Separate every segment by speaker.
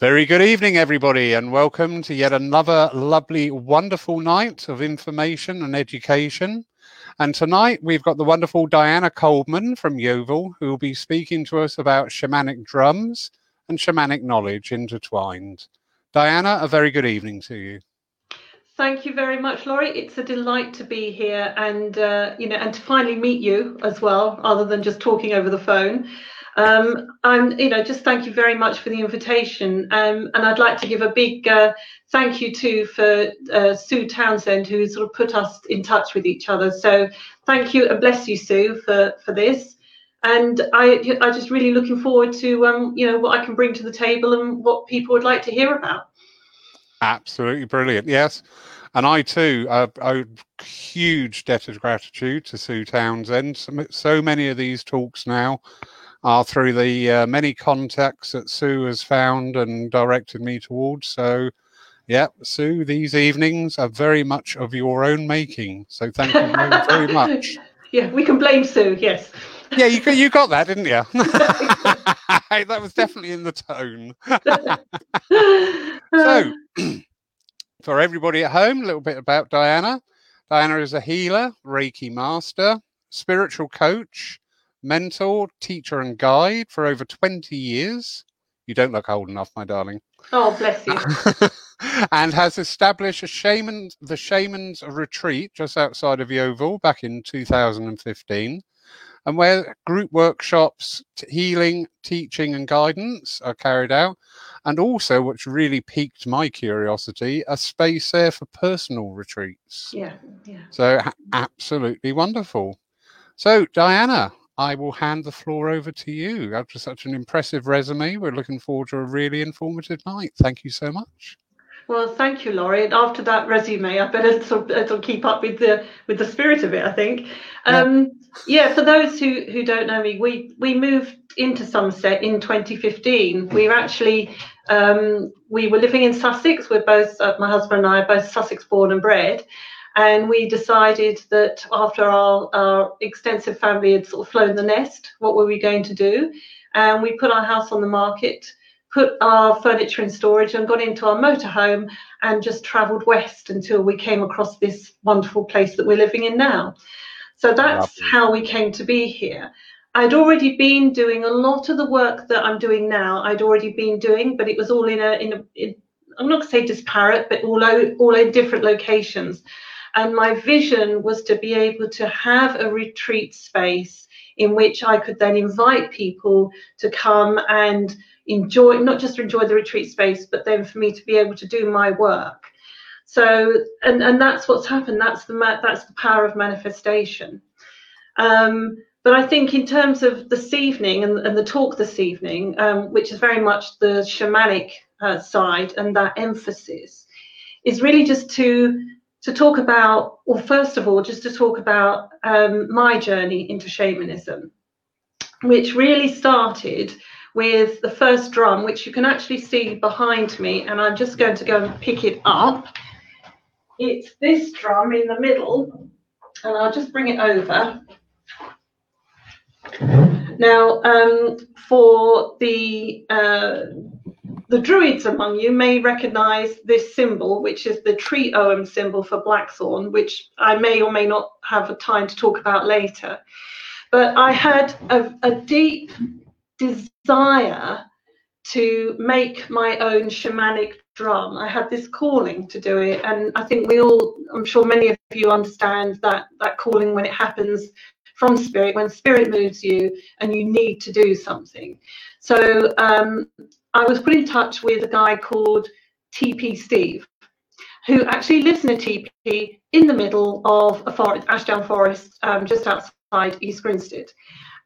Speaker 1: Very good evening, everybody, and welcome to yet another lovely, wonderful night of information and education. And tonight we've got the wonderful Diana Coldman from Yeovil, who will be speaking to us about shamanic drums and shamanic knowledge intertwined. Diana, a very good evening to you.
Speaker 2: Thank you very much, Laurie. It's a delight to be here and uh, you know and to finally meet you as well, other than just talking over the phone. Um, I'm, you know, just thank you very much for the invitation. Um, and I'd like to give a big uh, thank you too for uh, Sue Townsend, who sort of put us in touch with each other. So thank you and bless you, Sue, for, for this. And I, I just really looking forward to, um, you know, what I can bring to the table and what people would like to hear about.
Speaker 1: Absolutely brilliant. Yes. And I too uh, owe huge debt of gratitude to Sue Townsend. So many of these talks now are through the uh, many contacts that Sue has found and directed me towards. So, yeah, Sue, these evenings are very much of your own making. So, thank you very, very much.
Speaker 2: Yeah, we can blame Sue. Yes.
Speaker 1: Yeah, you you got that, didn't you? that was definitely in the tone. so, for everybody at home, a little bit about Diana. Diana is a healer, Reiki master, spiritual coach, mentor, teacher, and guide for over 20 years. You don't look old enough, my darling.
Speaker 2: Oh, bless you.
Speaker 1: and has established a shaman, the Shaman's Retreat just outside of Yeovil back in 2015, and where group workshops, healing, teaching, and guidance are carried out. And also, which really piqued my curiosity, a space there for personal retreats.
Speaker 2: Yeah, yeah.
Speaker 1: So, absolutely wonderful. So, Diana, I will hand the floor over to you. After such an impressive resume, we're looking forward to a really informative night. Thank you so much.
Speaker 2: Well, thank you, Laurie. And after that resume, I better sort of, keep up with the with the spirit of it. I think. Um, yeah. yeah. For those who who don't know me, we we moved into Somerset in 2015. We were actually um, we were living in Sussex. We're both uh, my husband and I are both Sussex born and bred, and we decided that after our, our extensive family had sort of flown the nest, what were we going to do? And we put our house on the market, put our furniture in storage, and got into our motorhome and just travelled west until we came across this wonderful place that we're living in now. So that's how we came to be here. I'd already been doing a lot of the work that I'm doing now. I'd already been doing, but it was all in a in a. In, I'm not going to say disparate, but all all in different locations. And my vision was to be able to have a retreat space in which I could then invite people to come and enjoy, not just enjoy the retreat space, but then for me to be able to do my work. So, and, and that's what's happened. That's the that's the power of manifestation. Um, but I think in terms of this evening and, and the talk this evening, um, which is very much the shamanic uh, side and that emphasis, is really just to to talk about, well, first of all, just to talk about um, my journey into shamanism, which really started with the first drum, which you can actually see behind me, and I'm just going to go and pick it up. It's this drum in the middle, and I'll just bring it over. Now, um, for the uh, the Druids among you may recognize this symbol, which is the tree ogham symbol for blackthorn, which I may or may not have time to talk about later. But I had a, a deep desire to make my own shamanic drum. I had this calling to do it, and I think we all, I'm sure many of you understand that that calling when it happens from spirit, when spirit moves you and you need to do something. So um, I was put in touch with a guy called TP Steve, who actually lives in a TP in the middle of a forest, Ashdown Forest, um, just outside East Grinstead.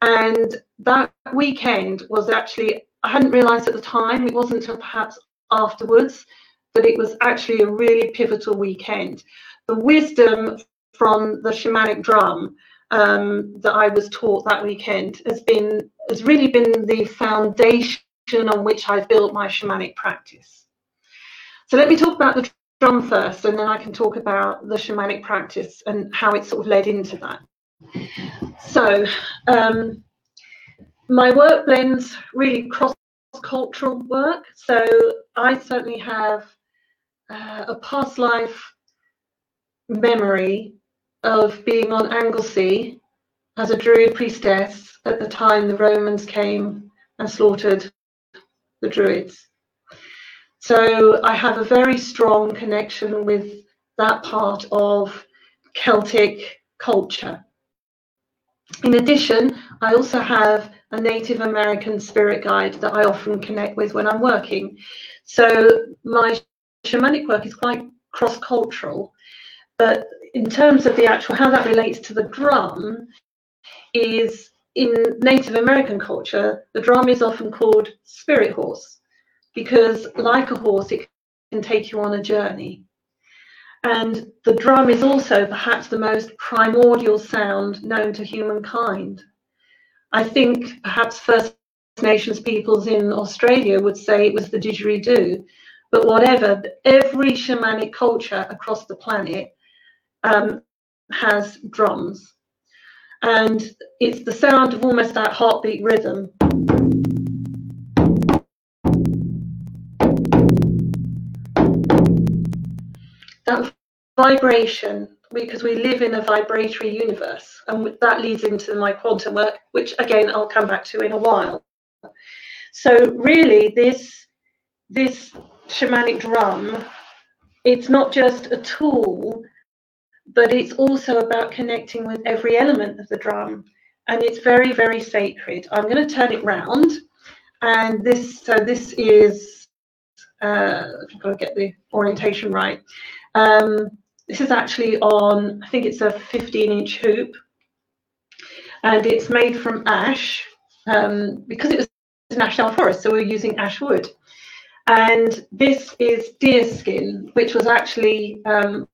Speaker 2: And that weekend was actually, I hadn't realised at the time, it wasn't until perhaps afterwards, but it was actually a really pivotal weekend. The wisdom from the shamanic drum um, that I was taught that weekend has been has really been the foundation on which I've built my shamanic practice. So let me talk about the drum first, and then I can talk about the shamanic practice and how it sort of led into that. So um, my work blends really cross cultural work. So I certainly have uh, a past life memory of being on Anglesey as a Druid priestess at the time the Romans came and slaughtered the Druids. So I have a very strong connection with that part of Celtic culture. In addition, I also have a Native American spirit guide that I often connect with when I'm working. So my shamanic work is quite cross cultural, but in terms of the actual how that relates to the drum, is in Native American culture, the drum is often called spirit horse because, like a horse, it can take you on a journey. And the drum is also perhaps the most primordial sound known to humankind. I think perhaps First Nations peoples in Australia would say it was the didgeridoo, but whatever, every shamanic culture across the planet um, has drums. And it's the sound of almost that heartbeat rhythm. that vibration because we live in a vibratory universe and that leads into my quantum work which again i'll come back to in a while so really this this shamanic drum it's not just a tool but it's also about connecting with every element of the drum and it's very very sacred. I'm going to turn it round. And this so this is uh, i've got to get the orientation right. Um, this is actually on, I think it's a 15 inch hoop, and it's made from ash um, because it was a national forest, so we're using ash wood. And this is deer skin, which was actually um,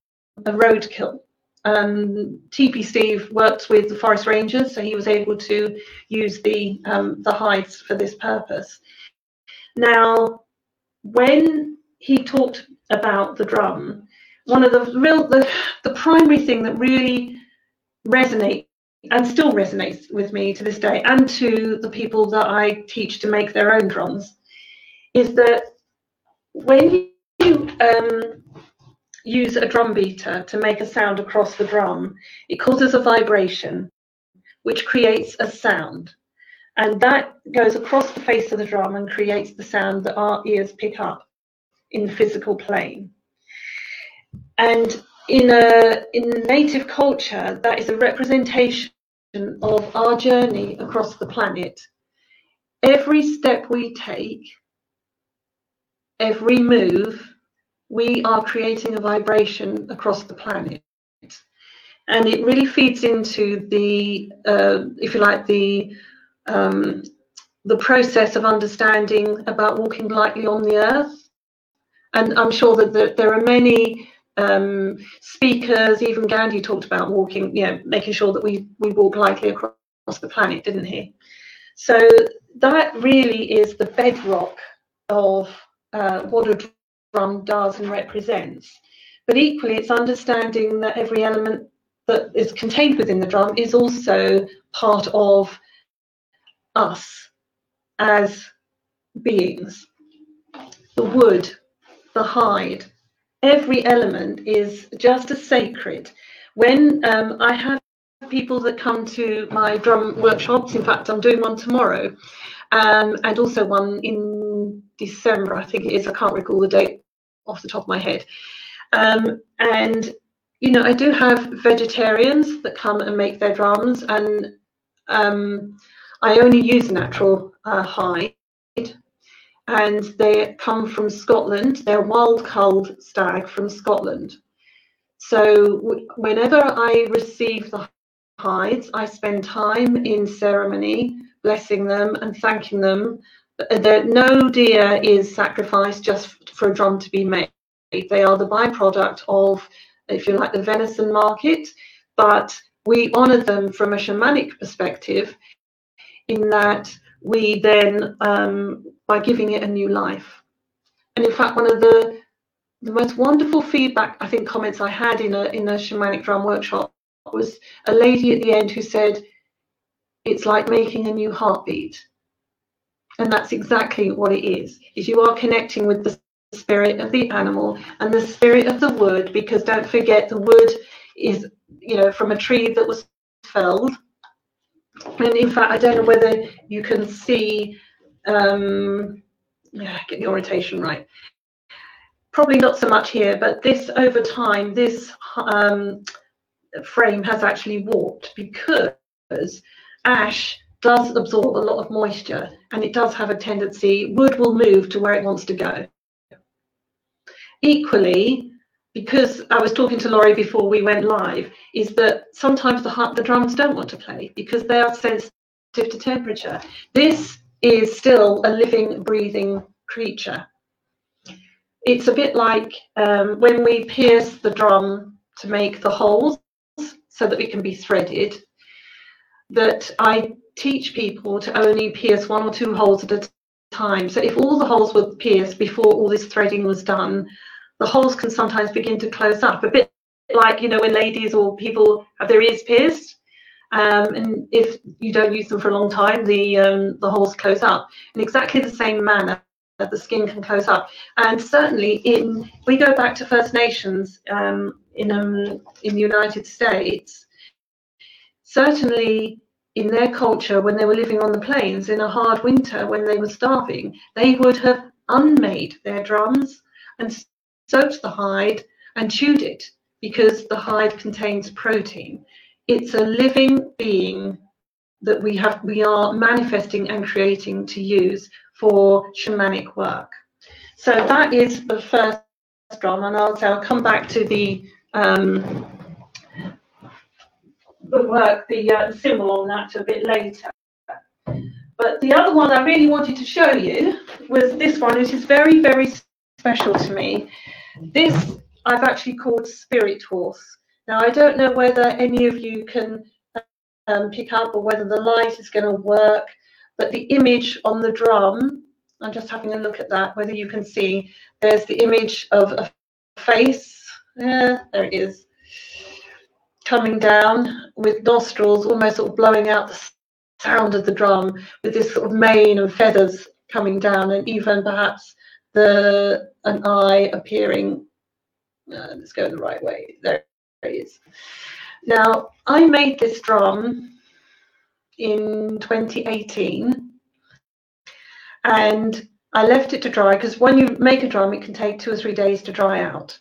Speaker 2: a roadkill. Um, TP Steve worked with the forest rangers, so he was able to use the um, the hides for this purpose. Now, when he talked about the drum, one of the real the, the primary thing that really resonates and still resonates with me to this day and to the people that I teach to make their own drums is that when you um, use a drum beater to make a sound across the drum, it causes a vibration which creates a sound. And that goes across the face of the drum and creates the sound that our ears pick up in the physical plane. And in a in native culture, that is a representation of our journey across the planet. Every step we take, every move, we are creating a vibration across the planet. And it really feeds into the, uh, if you like, the um, the process of understanding about walking lightly on the earth. And I'm sure that the, there are many um, speakers, even Gandhi talked about walking, you know, making sure that we, we walk lightly across the planet, didn't he? So that really is the bedrock of uh, what a drum does and represents. But equally, it's understanding that every element that is contained within the drum is also part of us as beings. The wood, the hide, every element is just as sacred. When um, I have people that come to my drum workshops, in fact, I'm doing one tomorrow, um, and also one in December, I think it is, I can't recall the date off the top of my head. Um, and, you know, I do have vegetarians that come and make their drums, and um, I only use natural uh, hide and they come from Scotland. They're wild culled stag from Scotland. So whenever I receive the hides, I spend time in ceremony, blessing them and thanking them. That no deer is sacrificed just for a drum to be made. They are the byproduct of, if you like, the venison market, but we honor them from a shamanic perspective in that we then, um, by giving it a new life. And in fact, one of the the most wonderful feedback, I think, comments I had in a in a shamanic drum workshop was a lady at the end who said, "It's like making a new heartbeat." And that's exactly what it is, is you are connecting with the spirit of the animal and the spirit of the wood, because don't forget the wood is, you know, from a tree that was felled. And in fact, I don't know whether you can see, um, yeah, get the orientation right. Probably not so much here, but this over time, this um, frame has actually warped because ash does absorb a lot of moisture and it does have a tendency, wood will move to where it wants to go. Equally, because I was talking to Laurie before we went live, is that sometimes the, the drums don't want to play because they are sensitive to temperature. This is still a living, breathing creature. It's a bit like um, when we pierce the drum to make the holes so that it can be threaded, that I teach people to only pierce one or two holes at a time. So if all the holes were pierced before all this threading was done, the holes can sometimes begin to close up, a bit like, you know, when ladies or people have their ears pierced. Um, and if you don't use them for a long time, the um, the holes close up. In exactly the same manner, that the skin can close up. And certainly, in we go back to First Nations um, in um, in the United States. Certainly, in their culture, when they were living on the plains in a hard winter, when they were starving, they would have unmade their drums and soaked the hide and chewed it because the hide contains protein. It's a living being that we have we are manifesting and creating to use for shamanic work. So that is the first drum, and I'll, I'll come back to the um, work, the uh, symbol on that a bit later. But the other one I really wanted to show you was this one, which is very, very special to me. This I've actually called Spirit Horse. Now, I don't know whether any of you can um, pick up or whether the light is going to work, but the image on the drum, I'm just having a look at that, whether you can see, there's the image of a face. Yeah, there it is. Coming down with nostrils almost sort of blowing out the sound of the drum with this sort of mane and feathers coming down and even perhaps the an eye appearing. Uh, let's go the right way. There it is. Now, I made this drum in 2018 and I left it to dry because when you make a drum, it can take two or three days to dry out.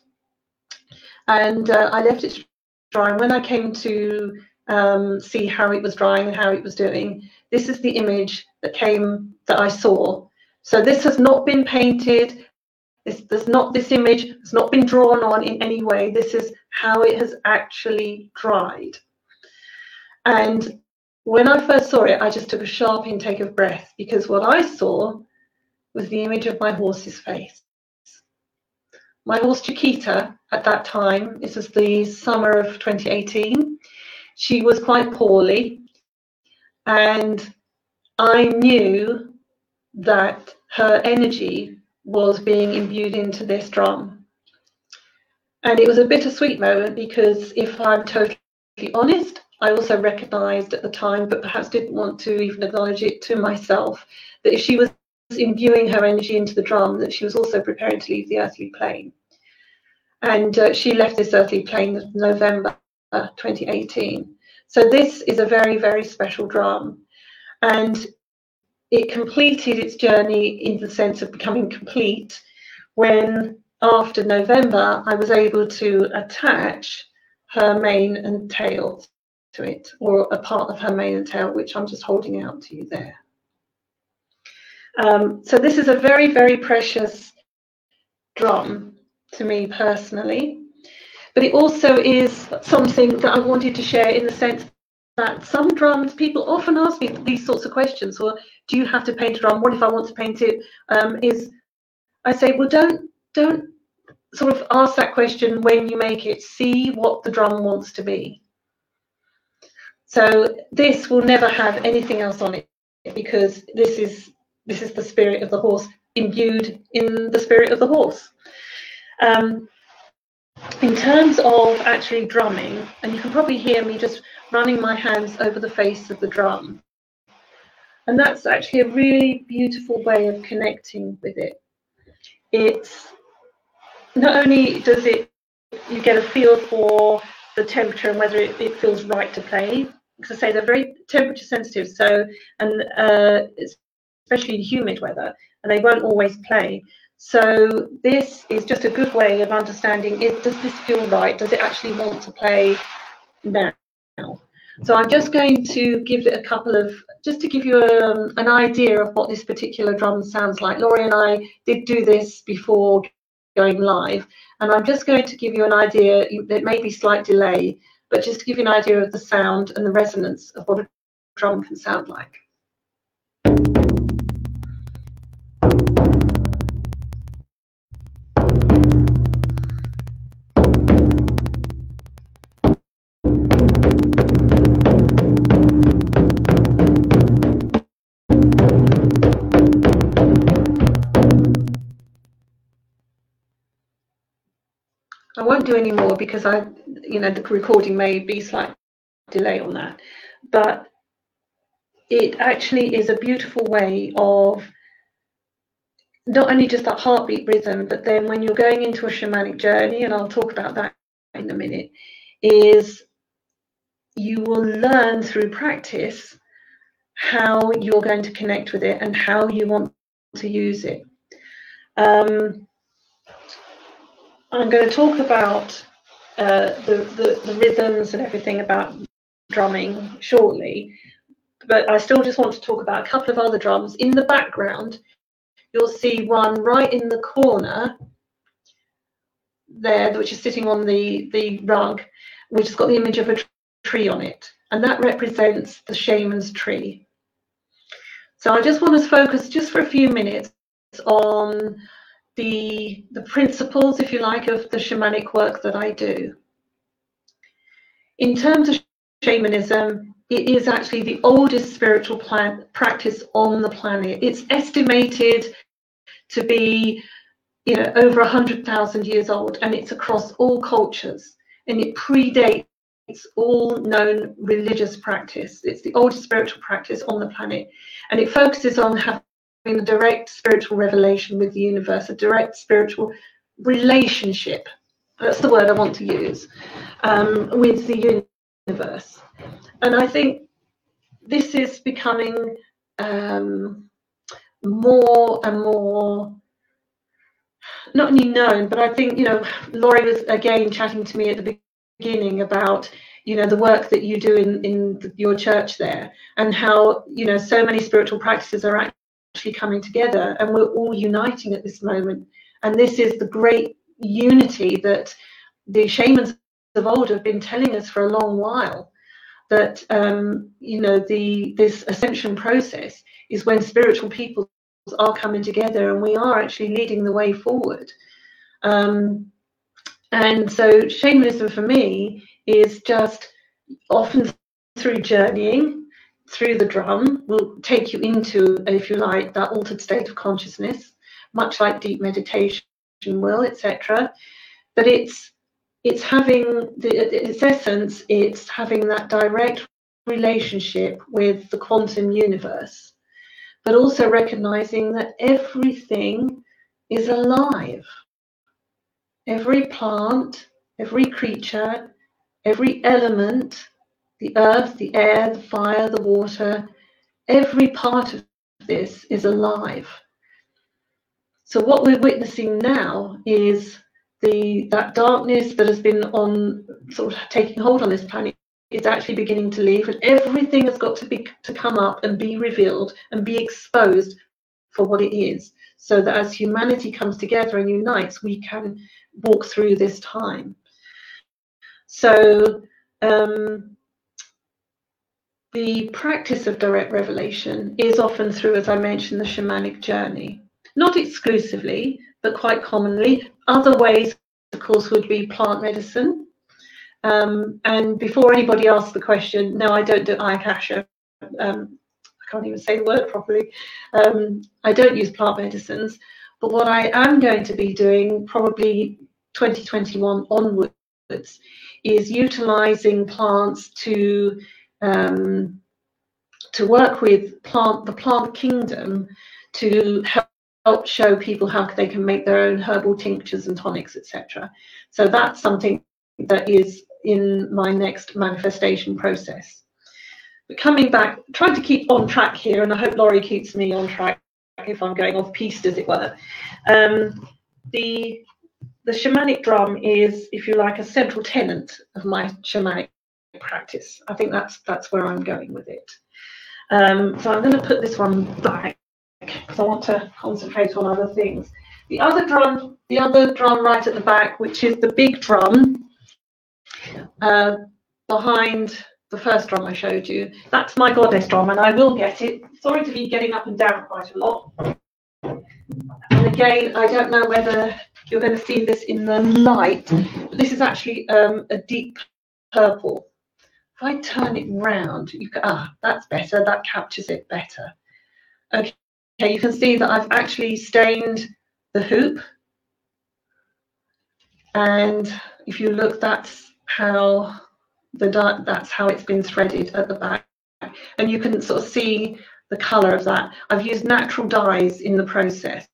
Speaker 2: And uh, I left it to And when I came to um, see how it was drying and how it was doing, this is the image that came that I saw. So this has not been painted. This, there's not this image has not been drawn on in any way. This is how it has actually dried. And when I first saw it, I just took a sharp intake of breath because what I saw was the image of my horse's face. My horse Chiquita at that time, this was the summer of 2018, she was quite poorly. And I knew that her energy was being imbued into this drum. And it was a bittersweet moment because if I'm totally honest, I also recognized at the time, but perhaps didn't want to even acknowledge it to myself, that if she was imbuing her energy into the drum, that she was also preparing to leave the earthly plane. And uh, she left this earthly plane in November uh, 2018. So this is a very, very special drum. And it completed its journey in the sense of becoming complete when after November I was able to attach her mane and tail to it, or a part of her mane and tail, which I'm just holding out to you there. Um, so this is a very, very precious drum to me personally, but it also is something that I wanted to share in the sense that some drums, people often ask me these sorts of questions, or do you have to paint a drum? What if I want to paint it? Um, is I say, well, don't don't sort of ask that question when you make it. See what the drum wants to be. So this will never have anything else on it because this is this is the spirit of the horse imbued in the spirit of the horse. Um, in terms of actually drumming, and you can probably hear me just running my hands over the face of the drum. And that's actually a really beautiful way of connecting with it. It's not only does it you get a feel for the temperature and whether it, it feels right to play. Because I say they're very temperature sensitive, so and uh, especially in humid weather, and they won't always play. So this is just a good way of understanding: is, does this feel right? Does it actually want to play now? So I'm just going to give it a couple of, just to give you a, um, an idea of what this particular drum sounds like. Laurie and I did do this before going live, and I'm just going to give you an idea, there may be slight delay, but just to give you an idea of the sound and the resonance of what a drum can sound like. I any more because I, you know, the recording may be slight delay on that. But it actually is a beautiful way of not only just that heartbeat rhythm, but then when you're going into a shamanic journey, and I'll talk about that in a minute, is you will learn through practice how you're going to connect with it and how you want to use it. Um, I'm going to talk about uh, the, the, the rhythms and everything about drumming shortly, but I still just want to talk about a couple of other drums. In the background, you'll see one right in the corner there, which is sitting on the, the rug, which has got the image of a tree on it, and that represents the shaman's tree. So I just want to focus just for a few minutes on the, the principles, if you like, of the shamanic work that I do. In terms of shamanism, it is actually the oldest spiritual plan, practice on the planet. It's estimated to be you know, over 100,000 years old, and it's across all cultures, and it predates all known religious practice. It's the oldest spiritual practice on the planet, and it focuses on having a direct spiritual revelation with the universe, a direct spiritual relationship. That's the word I want to use um, with the universe. And I think this is becoming um, more and more not only known, but I think, you know, Laurie was again chatting to me at the beginning about you know the work that you do in in your church there and how you know so many spiritual practices are actually coming together and we're all uniting at this moment. And this is the great unity that the shamans of old have been telling us for a long while that um, you know the this ascension process is when spiritual peoples are coming together and we are actually leading the way forward. Um, and so shamanism for me is just often through journeying through the drum will take you into, if you like, that altered state of consciousness, much like deep meditation will, etc. But it's it's having the, its essence. It's having that direct relationship with the quantum universe, but also recognizing that everything is alive. Every plant, every creature, every element the earth, the air, the fire, the water, every part of this is alive. So what we're witnessing now is the that darkness that has been on sort of taking hold on this planet is actually beginning to leave, and everything has got to be to come up and be revealed and be exposed for what it is, so that as humanity comes together and unites, we can walk through this time. So um, the practice of direct revelation is often through, as I mentioned, the shamanic journey. Not exclusively, but quite commonly. Other ways, of course, would be plant medicine. Um, and before anybody asks the question, no, I don't do ayakasha. Um, I can't even say the word properly. Um, I don't use plant medicines. But what I am going to be doing, probably 2021 onwards, is utilizing plants to um, to work with plant the plant kingdom to help show people how they can make their own herbal tinctures and tonics, etc. So that's something that is in my next manifestation process. But coming back, trying to keep on track here, and I hope Laurie keeps me on track if I'm going off piste, as it were. Um, the the shamanic drum is, if you like, a central tenant of my shamanic practice. I think that's that's where I'm going with it. Um, so I'm going to put this one back because I want to concentrate on other things. The other drum, the other drum right at the back, which is the big drum uh, behind the first drum I showed you, that's my goddess drum, and I will get it. Sorry to be getting up and down quite a lot. And again, I don't know whether you're going to see this in the light. But this is actually um, a deep purple. If I turn it round, you can, ah, that's better. That captures it better. Okay, you can see that I've actually stained the hoop. And if you look, that's how the that's how it's been threaded at the back. And you can sort of see the color of that. I've used natural dyes in the process.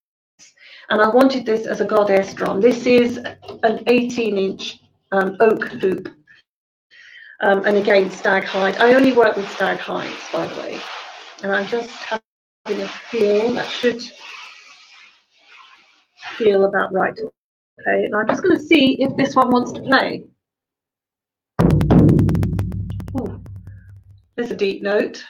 Speaker 2: And I wanted this as a goddess drum. This is an 18 inch um, oak hoop. Um, and again, stag hide. I only work with stag hides, by the way. And I'm just having a feel that should feel about right. Okay, and I'm just going to see if this one wants to play. Ooh, there's a deep note.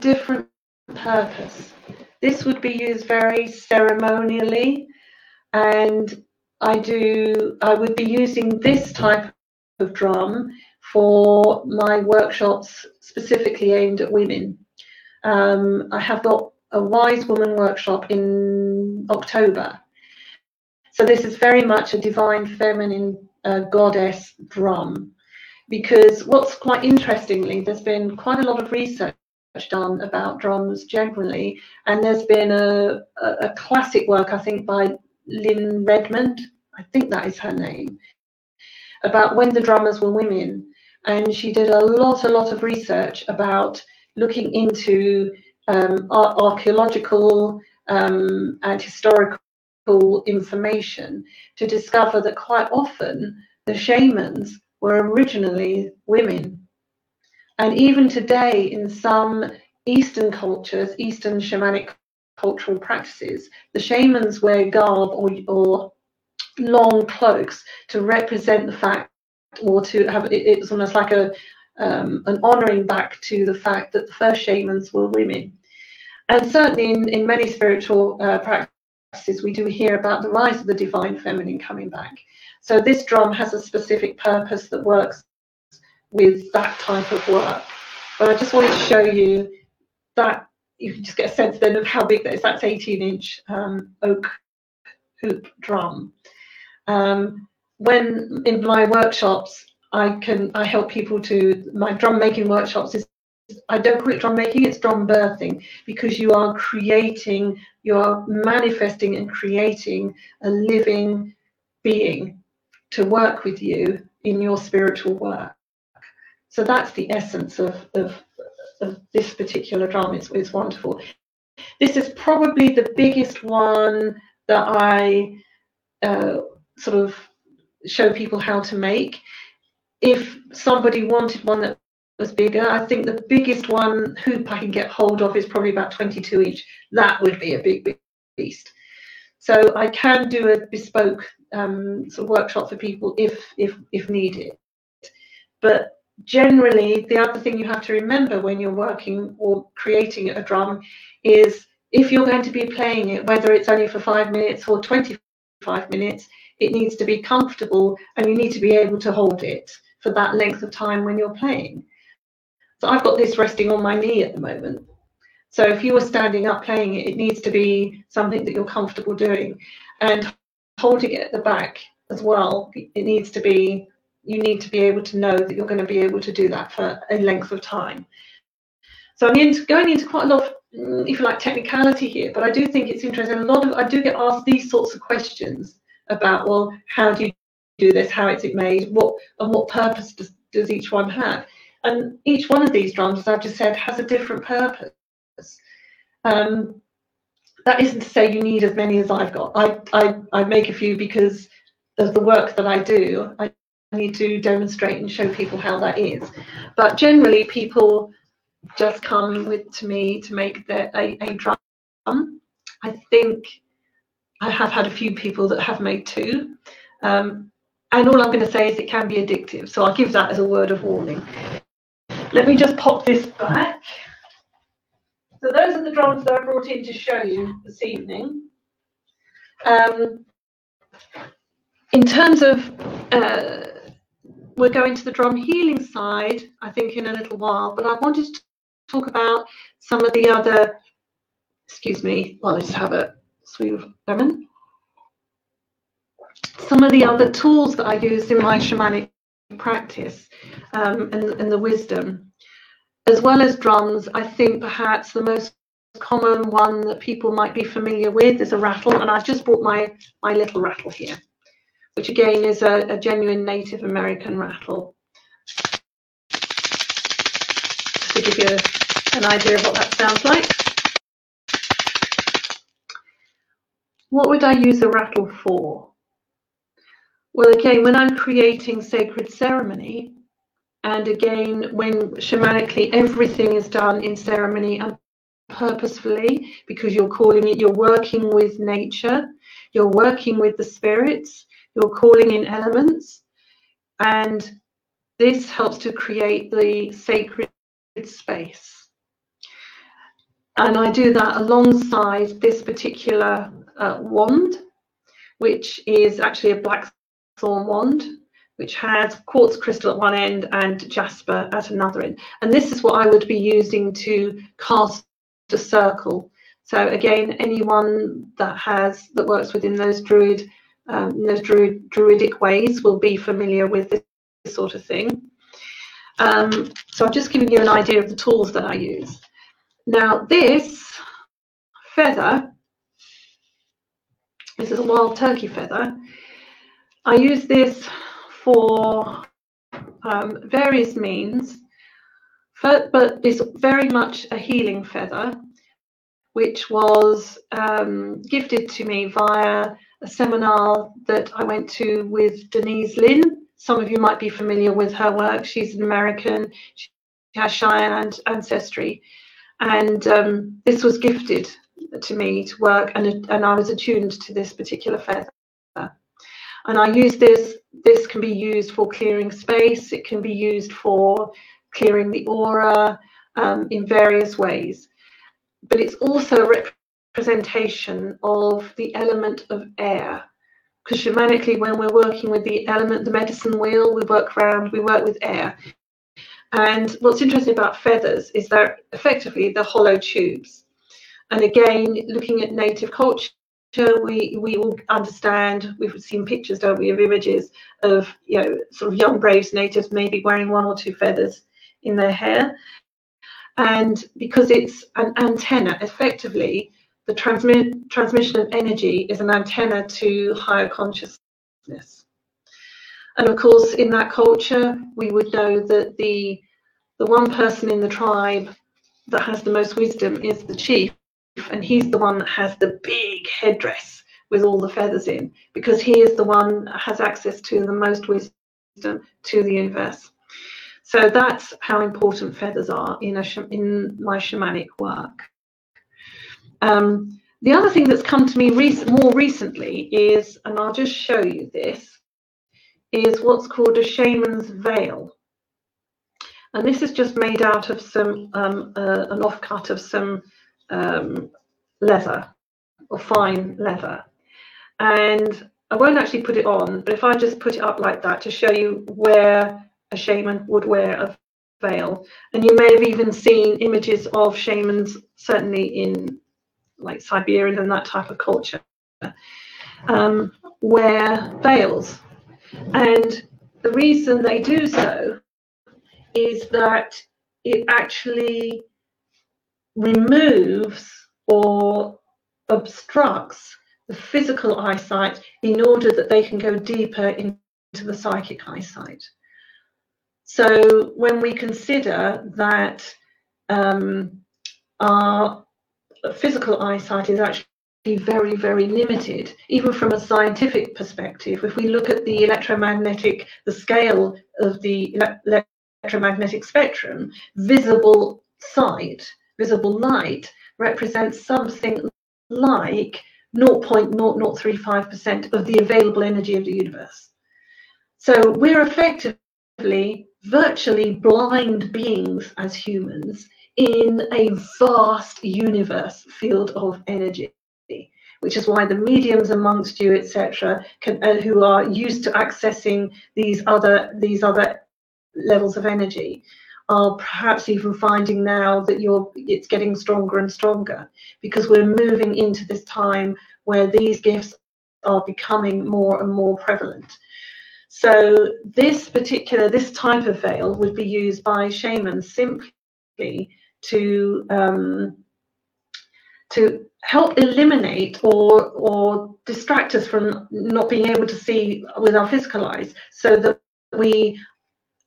Speaker 2: Different purpose. This would be used very ceremonially, and I do. I would be using this type of drum for my workshops specifically aimed at women. Um, I have got a wise woman workshop in October. So this is very much a divine feminine uh, goddess drum because what's quite interestingly, there's been quite a lot of research done about drums generally. And there's been a, a, a classic work, I think, by Lynn Redmond, I think that is her name, about when the drummers were women. And she did a lot, a lot of research about looking into um, archaeological um, and historical information to discover that quite often the shamans were originally women and even today, in some Eastern cultures, Eastern shamanic cultural practices, the shamans wear garb or, or long cloaks to represent the fact, or to have it's almost like a um, an honoring back to the fact that the first shamans were women. And certainly in, in many spiritual uh, practices, we do hear about the rise of the divine feminine coming back. So this drum has a specific purpose that works with that type of work. But I just wanted to show you that you can just get a sense then of how big that is. That's 18 inch um, oak hoop drum. Um, when in my workshops, I can I help people to my drum making workshops is I don't call it drum making, it's drum birthing because you are creating, you are manifesting and creating a living being to work with you in your spiritual work. So that's the essence of, of, of this particular drama. It's, it's wonderful. This is probably the biggest one that I uh, sort of show people how to make. If somebody wanted one that was bigger, I think the biggest one hoop I can get hold of is probably about 22 each. That would be a big, big beast. So I can do a bespoke um, sort of workshop for people if if if needed. But generally, the other thing you have to remember when you're working or creating a drum is if you're going to be playing it, whether it's only for five minutes or 25 minutes, it needs to be comfortable and you need to be able to hold it for that length of time when you're playing. So I've got this resting on my knee at the moment. So if you were standing up playing it, it needs to be something that you're comfortable doing. And holding it at the back as well, it needs to be you need to be able to know that you're going to be able to do that for a length of time. So I'm into, going into quite a lot of mm, if you like, technicality here, but I do think it's interesting. A lot of I do get asked these sorts of questions about, well, how do you do this? How is it made? What and what purpose does, does each one have? And each one of these drums, as I've just said, has a different purpose. Um, that isn't to say you need as many as I've got. I, I, I make a few because of the work that I do. I need to demonstrate and show people how that is. But generally, people just come with to me to make their, a, a drum. I think I have had a few people that have made two. Um, and all I'm going to say is it can be addictive. So I'll give that as a word of warning. Let me just pop this back. So those are the drums that I brought in to show you this evening. Um, in terms of, uh, we're going to the drum healing side, I think, in a little while, but I wanted to talk about some of the other, excuse me, well, let's have a sweet lemon. Some of the other tools that I use in my shamanic practice um, and, and the wisdom. As well as drums, I think perhaps the most common one that people might be familiar with is a rattle, and I've just brought my, my little rattle here, which again is a, a genuine Native American rattle. To give you an idea of what that sounds like. What would I use a rattle for? Well, again, when I'm creating sacred ceremony, and again, when shamanically everything is done in ceremony and purposefully, because you're calling it, you're working with nature, you're working with the spirits, you're calling in elements, and this helps to create the sacred space. And I do that alongside this particular uh, wand, which is actually a black thorn wand, which has quartz crystal at one end and jasper at another end. And this is what I would be using to cast a circle. So again, anyone that has that works within those druid um, druid, druidic ways will be familiar with this, sort of thing. Um, so I'm just giving you an idea of the tools that I use. Now this feather, this is a wild turkey feather, I use this for um, various means, but it's very much a healing feather, which was um, gifted to me via a seminar that I went to with Denise Linn. Some of you might be familiar with her work. She's an American. She has Cheyenne ancestry. And um, this was gifted to me to work, and, and I was attuned to this particular feather. And I use this, this can be used for clearing space, it can be used for clearing the aura um, in various ways. But it's also a representation of the element of air. Because shamanically, when we're working with the element, the medicine wheel, we work around, we work with air. And what's interesting about feathers is they're effectively the hollow tubes. And again, looking at native culture, we we all understand we've seen pictures don't we of images of you know sort of young braves natives maybe wearing one or two feathers in their hair and because it's an antenna effectively the transmission of energy is an antenna to higher consciousness and of course in that culture we would know that the the one person in the tribe that has the most wisdom is the chief and he's the one that has the big headdress with all the feathers in because he is the one that has access to the most wisdom to the universe. So that's how important feathers are in, a, in my shamanic work. Um, the other thing that's come to me rec more recently is, and I'll just show you this, is what's called a shaman's veil. And this is just made out of some um, uh, an offcut of some um, leather or fine leather. And I won't actually put it on, but if I just put it up like that to show you where a shaman would wear a veil. And you may have even seen images of shamans, certainly in like Siberia and that type of culture, um, wear veils. And the reason they do so is that it actually removes or obstructs the physical eyesight in order that they can go deeper into the psychic eyesight. So when we consider that um, our physical eyesight is actually very, very limited, even from a scientific perspective. If we look at the electromagnetic, the scale of the electromagnetic spectrum, visible sight, visible light represents something like 0.0035% of the available energy of the universe. So we're effectively virtually blind beings as humans in a vast universe field of energy which is why the mediums amongst you etc uh, who are used to accessing these other these other levels of energy are perhaps even finding now that you're it's getting stronger and stronger because we're moving into this time where these gifts are becoming more and more prevalent. So this particular this type of veil would be used by shamans simply to um, to help eliminate or or distract us from not being able to see with our physical eyes so that we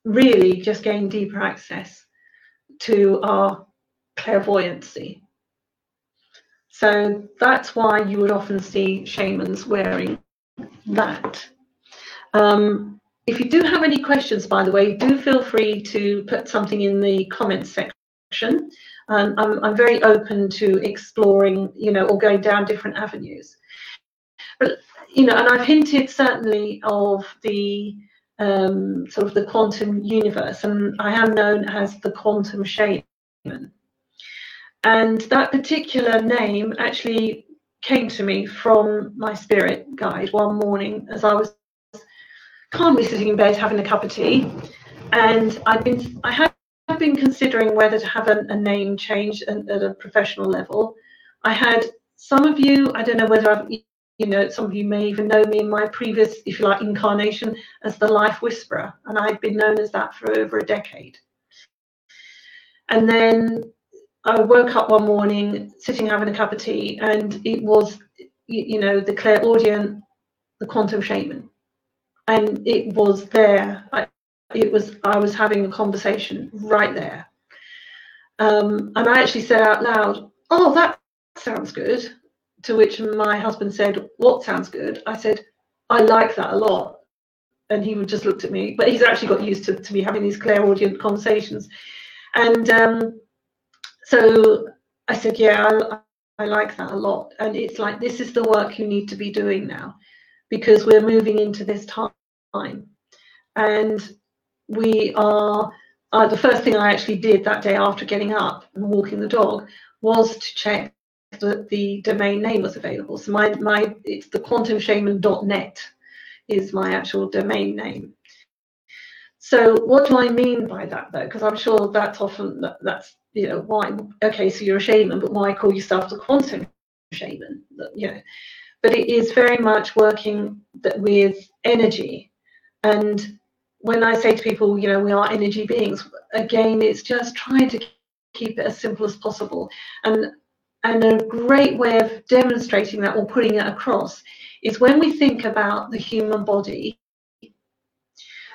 Speaker 2: really just gain deeper access to our clairvoyancy. So that's why you would often see shamans wearing that. Um, if you do have any questions, by the way, do feel free to put something in the comments section. Um, I'm, I'm very open to exploring, you know, or going down different avenues. But, you know, and I've hinted certainly of the um, sort of the quantum universe, and I am known as the quantum shaman. And that particular name actually came to me from my spirit guide one morning as I was calmly sitting in bed having a cup of tea, and I'd been I had been considering whether to have a, a name change at, at, a professional level. I had some of you, I don't know whether I've you know, some of you may even know me in my previous, if you like, incarnation as the Life Whisperer, and I'd been known as that for over a decade. And then I woke up one morning, sitting having a cup of tea, and it was, you, know, the clairaudient, the quantum shaman, and it was there. I, it was I was having a conversation right there, um, and I actually said out loud, "Oh, that sounds good." To which my husband said, What sounds good? I said, I like that a lot. And he just looked at me, but he's actually got used to, to me having these clairaudient conversations. And um, so I said, Yeah, I, I like that a lot. And it's like, this is the work you need to be doing now because we're moving into this time. And we are, uh, the first thing I actually did that day after getting up and walking the dog was to check that the domain name was available. So my my it's the quantumshaman.net is my actual domain name. So what do I mean by that though? Because I'm sure that's often that, that's you know why okay so you're a shaman but why call yourself the quantum shaman? You know, but it is very much working with energy and when I say to people, you know, we are energy beings, again, it's just trying to keep it as simple as possible. And and a great way of demonstrating that or putting it across is when we think about the human body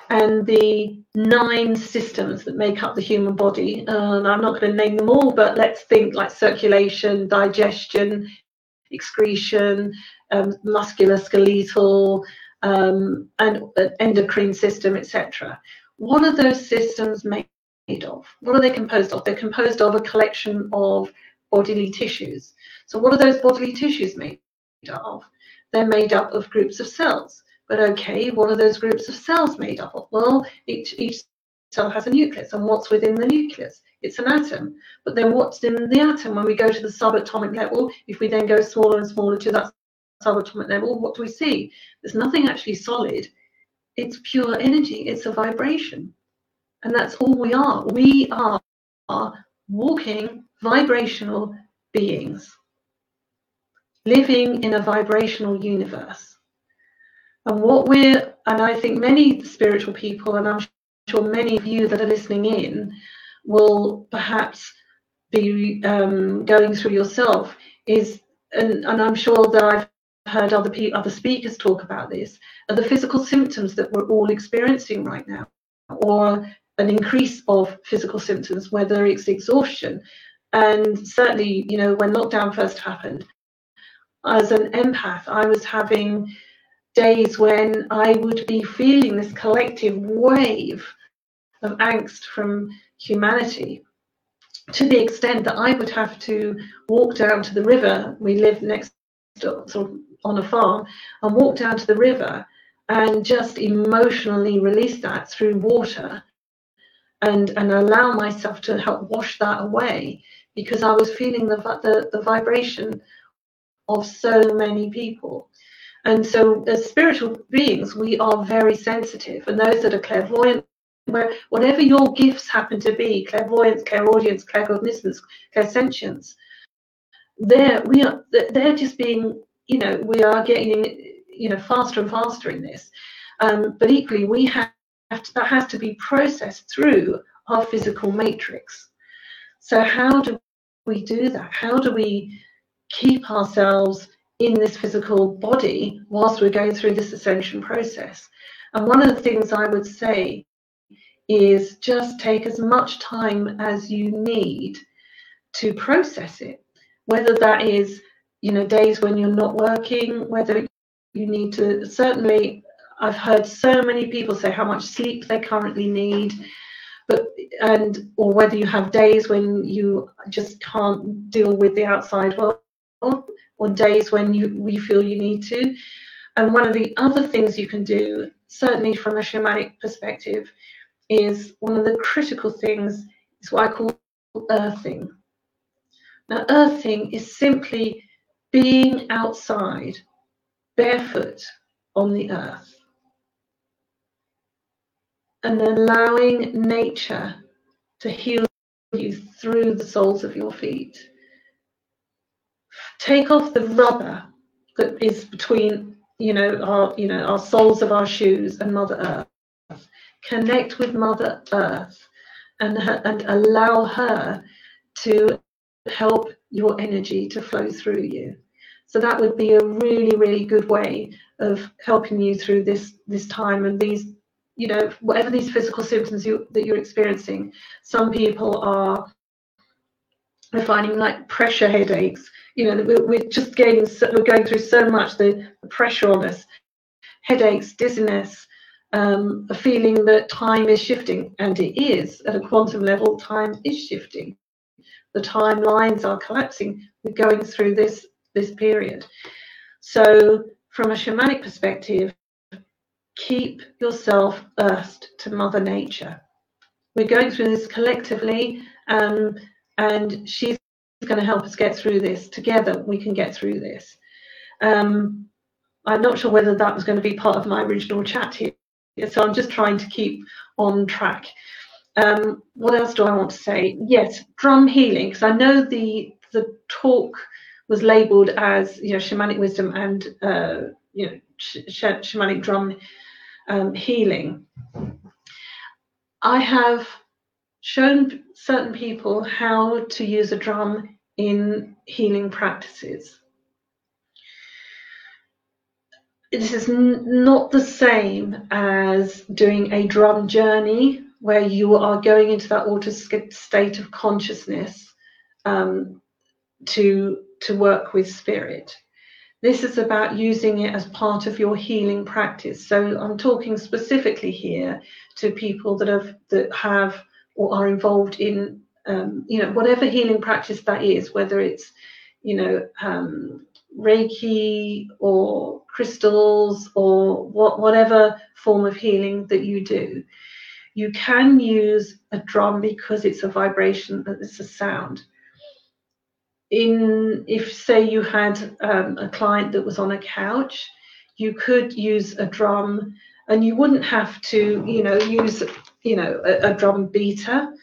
Speaker 2: and the nine systems that make up the human body. And I'm not going to name them all, but let's think like circulation, digestion, excretion, um, musculoskeletal, um, and uh, endocrine system, etc. What are those systems made of? What are they composed of? They're composed of a collection of bodily tissues. So what are those bodily tissues made of? They're made up of groups of cells. But okay, what are those groups of cells made up of? Well, each, each cell has a nucleus, and what's within the nucleus? It's an atom. But then what's in the atom when we go to the subatomic level? If we then go smaller and smaller to that subatomic level, what do we see? There's nothing actually solid. It's pure energy. It's a vibration. And that's all we are. We are walking vibrational beings living in a vibrational universe. And what we're, and I think many spiritual people, and I'm sure many of you that are listening in, will perhaps be um, going through yourself is, and, and I'm sure that I've heard other people, other speakers talk about this, are the physical symptoms that we're all experiencing right now, or an increase of physical symptoms, whether it's exhaustion. And certainly, you know, when lockdown first happened, as an empath, I was having days when I would be feeling this collective wave of angst from humanity to the extent that I would have to walk down to the river. We live next to, sort of on a farm and walk down to the river and just emotionally release that through water and and allow myself to help wash that away because I was feeling the the, the vibration of so many people. And so, as spiritual beings, we are very sensitive, and those that are clairvoyant, where whatever your gifts happen to be, clairvoyance, clairaudience, claircognizance, clairsentience, they're we are they're just being, you know, we are getting, you know, faster and faster in this. Um, but equally, we have to, that has to be processed through our physical matrix. So how do we do that? How do we keep ourselves in this physical body whilst we're going through this ascension process? And one of the things I would say is just take as much time as you need to process it, whether that is, you know, days when you're not working, whether you need to certainly I've heard so many people say how much sleep they currently need, but and or whether you have days when you just can't deal with the outside world, or days when you you feel you need to. And one of the other things you can do, certainly from a shamanic perspective, is one of the critical things is what I call earthing. Now, earthing is simply being outside, barefoot on the earth and allowing nature to heal you through the soles of your feet. Take off the rubber that is between, you know, our, you know, our soles of our shoes and Mother Earth. Connect with Mother Earth and, and allow her to help your energy to flow through you. So that would be a really, really good way of helping you through this this time and these you know, whatever these physical symptoms you, that you're experiencing, some people are we're finding like pressure headaches. You know, we're, we're just getting we're going through so much the, the pressure on us, headaches, dizziness, um, a feeling that time is shifting, and it is at a quantum level. Time is shifting. The timelines are collapsing. We're going through this this period. So, from a shamanic perspective, keep yourself earthed to Mother Nature. We're going through this collectively, um, and she's going to help us get through this. Together, we can get through this. Um, I'm not sure whether that was going to be part of my original chat here, so I'm just trying to keep on track. Um, what else do I want to say? Yes, drum healing, because I know the the talk was labelled as you know shamanic wisdom and uh, you know sh- sh- shamanic drum um, healing. I have shown certain people how to use a drum in healing practices. This is not the same as doing a drum journey where you are going into that altered state of consciousness um, to to work with spirit. This is about using it as part of your healing practice. So I'm talking specifically here to people that have that have or are involved in um, you know whatever healing practice that is, whether it's you know um, Reiki or crystals or what, whatever form of healing that you do. You can use a drum because it's a vibration, it's a sound in if say you had um, a client that was on a couch you could use a drum and you wouldn't have to you know use you know a, a drum beater.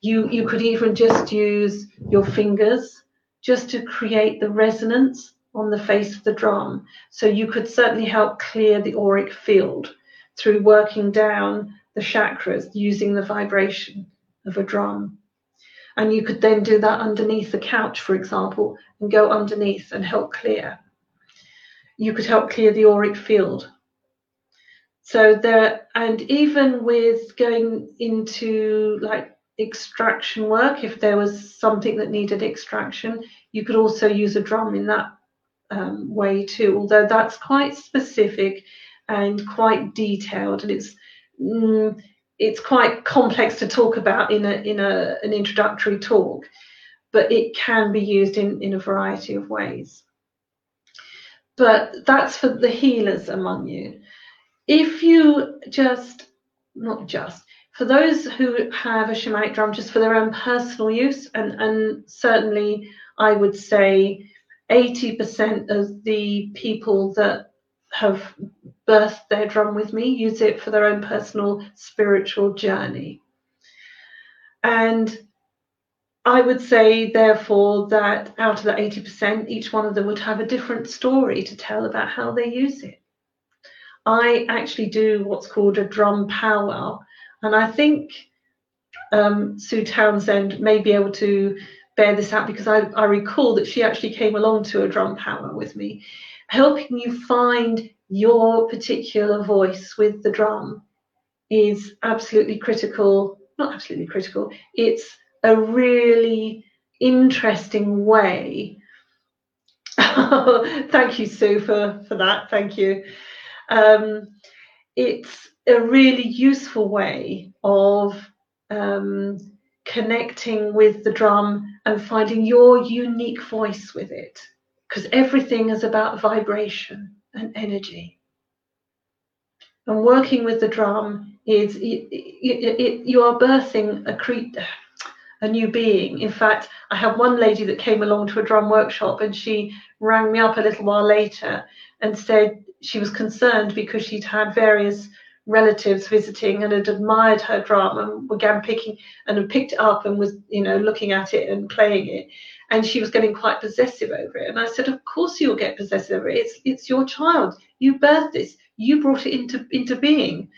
Speaker 2: You you could even just use your fingers just to create the resonance on the face of the drum. So you could certainly help clear the auric field through working down the chakras using the vibration of a drum And you could then do that underneath the couch, for example, and go underneath and help clear. You could help clear the auric field. So there, and even with going into like extraction work, if there was something that needed extraction, you could also use a drum in that um, way too, although that's quite specific and quite detailed, and it's mm, it's quite complex to talk about in a in a an introductory talk, but it can be used in in a variety of ways. But that's for the healers among you. If you just not just for those who have a shamanic drum just for their own personal use, and, and certainly I would say 80% of the people that have birthed their drum with me use it for their own personal spiritual journey. And I would say, therefore, that out of the 80%, each one of them would have a different story to tell about how they use it. I actually do what's called a drum powwow, and I think um, Sue Townsend may be able to bear this out because I, I recall that she actually came along to a drum powwow with me, helping you find your particular voice with the drum is absolutely critical. Not absolutely critical, it's a really interesting way. Thank you, Sue, for, for that. Thank you. Um, it's a really useful way of um, connecting with the drum and finding your unique voice with it because everything is about vibration and energy. And working with the drum is it, it, it, you are birthing a cre- a new being. In fact i had one lady that came along to a drum workshop and she rang me up a little while later and said she was concerned because she'd had various relatives visiting and had admired her drum and began picking and had picked it up and was you know looking at it and playing it. And she was getting quite possessive over it. And i said of course you'll get possessive over it. It's it's your child. You birthed this. You brought it into into being.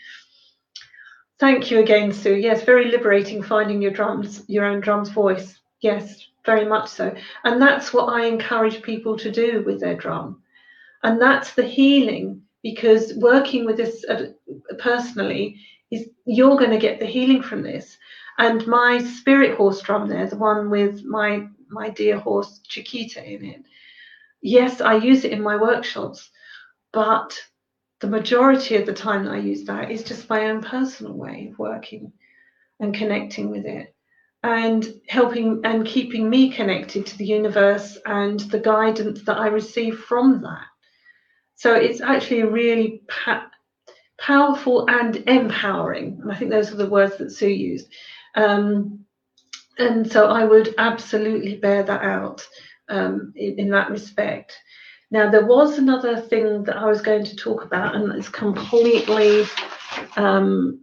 Speaker 2: Thank you again sue. Yes very liberating finding your drums your own drum's voice. Yes very much so. And that's what i encourage people to do with their drum. And that's the healing because working with this uh, personally is you're going to get the healing from this. And my spirit horse drum there the one with my my dear horse chiquita in it yes i use it in my workshops but the majority of the time that i use that is just my own personal way of working and connecting with it and helping and keeping me connected to the universe and the guidance that i receive from that so it's actually a really pa- powerful and empowering. And I think those are the words that Sue used. Um, and so I would absolutely bear that out um, in, in, that respect. Now, there was another thing that I was going to talk about, and it's completely, um,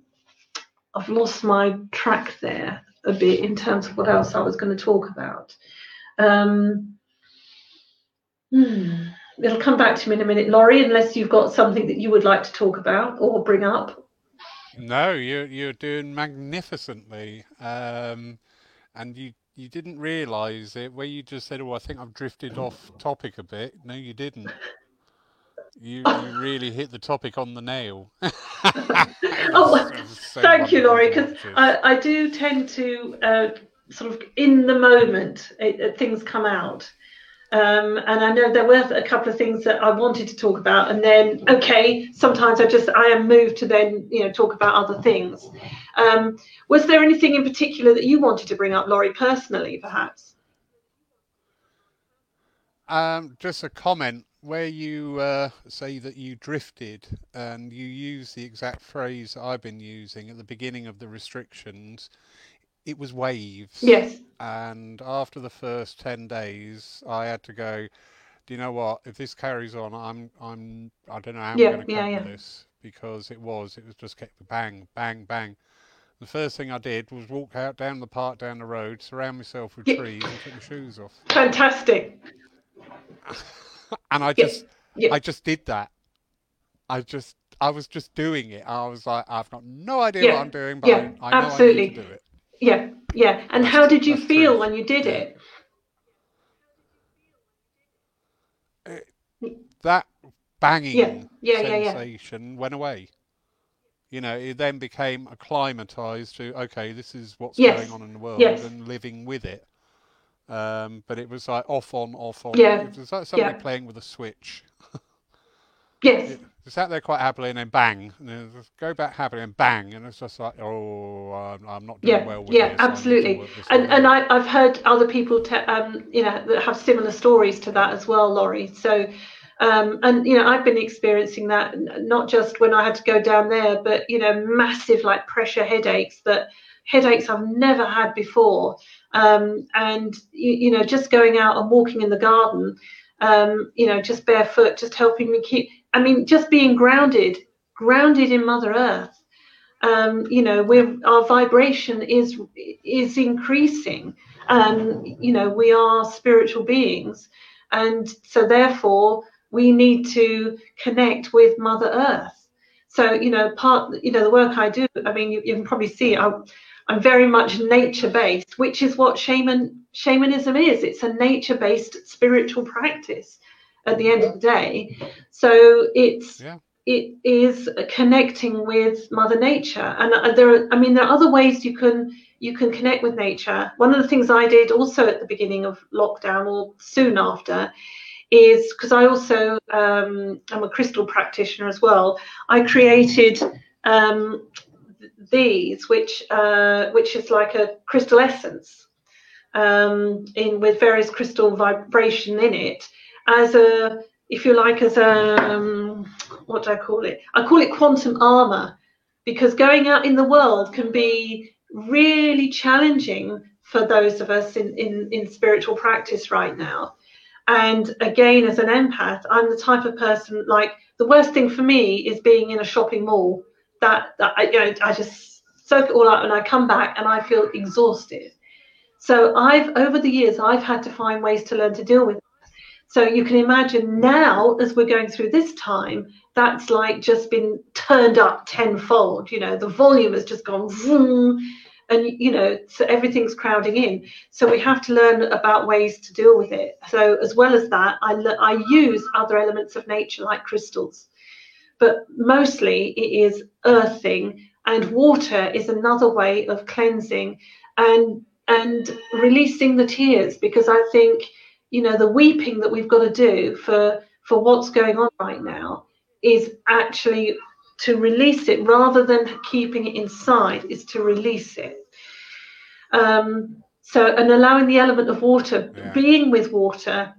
Speaker 2: I've lost my track there a bit in terms of what else I was going to talk about. Um, hmm it'll come back to me in a minute, Laurie, unless you've got something that you would like to talk about or bring up.
Speaker 1: No, you're you're doing magnificently, um, and you you didn't realise it where you just said, "Oh, I think I've drifted off topic a bit." No, you didn't. You you really hit the topic on the nail.
Speaker 2: oh, so thank you, Laurie, because I, I do tend to uh, sort of in the moment it, it, things come out. Um, and I know there were a couple of things that I wanted to talk about, and then okay, sometimes I just I am moved to then you know talk about other things. Um, was there anything in particular that you wanted to bring up, Laurie, personally, perhaps?
Speaker 1: Um, just a comment where you uh, say that you drifted, and you use the exact phrase I've been using at the beginning of the restrictions it was waves.
Speaker 2: Yes.
Speaker 1: And after the first ten days, I had to go. Do you know what? If this carries on, I'm I'm I don't know how yeah, I'm going to cope yeah. with this because it was it was just kept bang bang bang. The first thing I did was walk out down the park, down the road, surround myself with yeah. trees, and take my shoes off.
Speaker 2: Fantastic.
Speaker 1: and I just I just did that. I just I was just doing it. I was like, I've got no idea what I'm doing, but I, I know absolutely. I need to do it
Speaker 2: yeah yeah. And
Speaker 1: That's-
Speaker 2: how did you feel
Speaker 1: true.
Speaker 2: when you did it?
Speaker 1: that banging
Speaker 2: Yeah, yeah, yeah, yeah.
Speaker 1: sensation went away. You know, it then became acclimatized to okay, this is what's
Speaker 2: Yes,
Speaker 1: going on in the world
Speaker 2: yes.
Speaker 1: and living with it. Um, but it was like off on, off on.
Speaker 2: Yeah,
Speaker 1: It was like somebody playing with a switch.
Speaker 2: Yes.
Speaker 1: It, it sat there quite happily and then bang, and then just go back happily and bang, and it's just like, oh, I'm, I'm not doing
Speaker 2: Yeah,
Speaker 1: well with
Speaker 2: yeah,
Speaker 1: this.
Speaker 2: Absolutely. And and. I, I've heard other people, te- um, you know, that have similar stories to that as well, Laurie. So, um, and you know, I've been experiencing that not just when I had to go down there, but you know, massive like pressure headaches that headaches I've never had before. Um, and you, you know, just going out and walking in the garden, um, you know, just barefoot, just helping me keep. I mean, just being grounded, grounded in Mother Earth um, you know we're our vibration is is increasing. And you know we are spiritual beings and so therefore we need to connect with mother earth. So you know part you know the work i do i mean you, you can probably see i'm i'm very much nature based which is what shaman shamanism is. It's a nature based spiritual practice at the end of the day. So it's
Speaker 1: Yeah.
Speaker 2: it is connecting with mother nature. And uh, there are, i mean there are other ways you can you can connect with nature. One of the things i did also at the beginning of lockdown or soon after is because i also um, i'm a crystal practitioner as well i created um, these which uh, which is like a crystal essence um, in with various crystal vibration in it as a if you like as a um, what do I call it? I call it quantum armor because going out in the world can be really challenging for those of us in, in, in spiritual practice right now. And again, as an empath, I'm the type of person like the worst thing for me is being in a shopping mall. That, that I, you know, I just soak it all up and I come back and I feel exhausted. So I've over the years I've had to find ways to learn to deal with. So you can imagine now, as we're going through this time, that's like just been turned up tenfold. You know, the volume has just gone vroom, and you know, so everything's crowding in. So we have to learn about ways to deal with it. So as well as that, I I use other elements of nature like crystals, but mostly it is earthing, and water is another way of cleansing and and releasing the tears because I think you know the weeping that we've got to do for for what's going on right now is actually to release it rather than keeping it inside is to release it um, so and allowing the element of water
Speaker 1: Yeah.
Speaker 2: being with water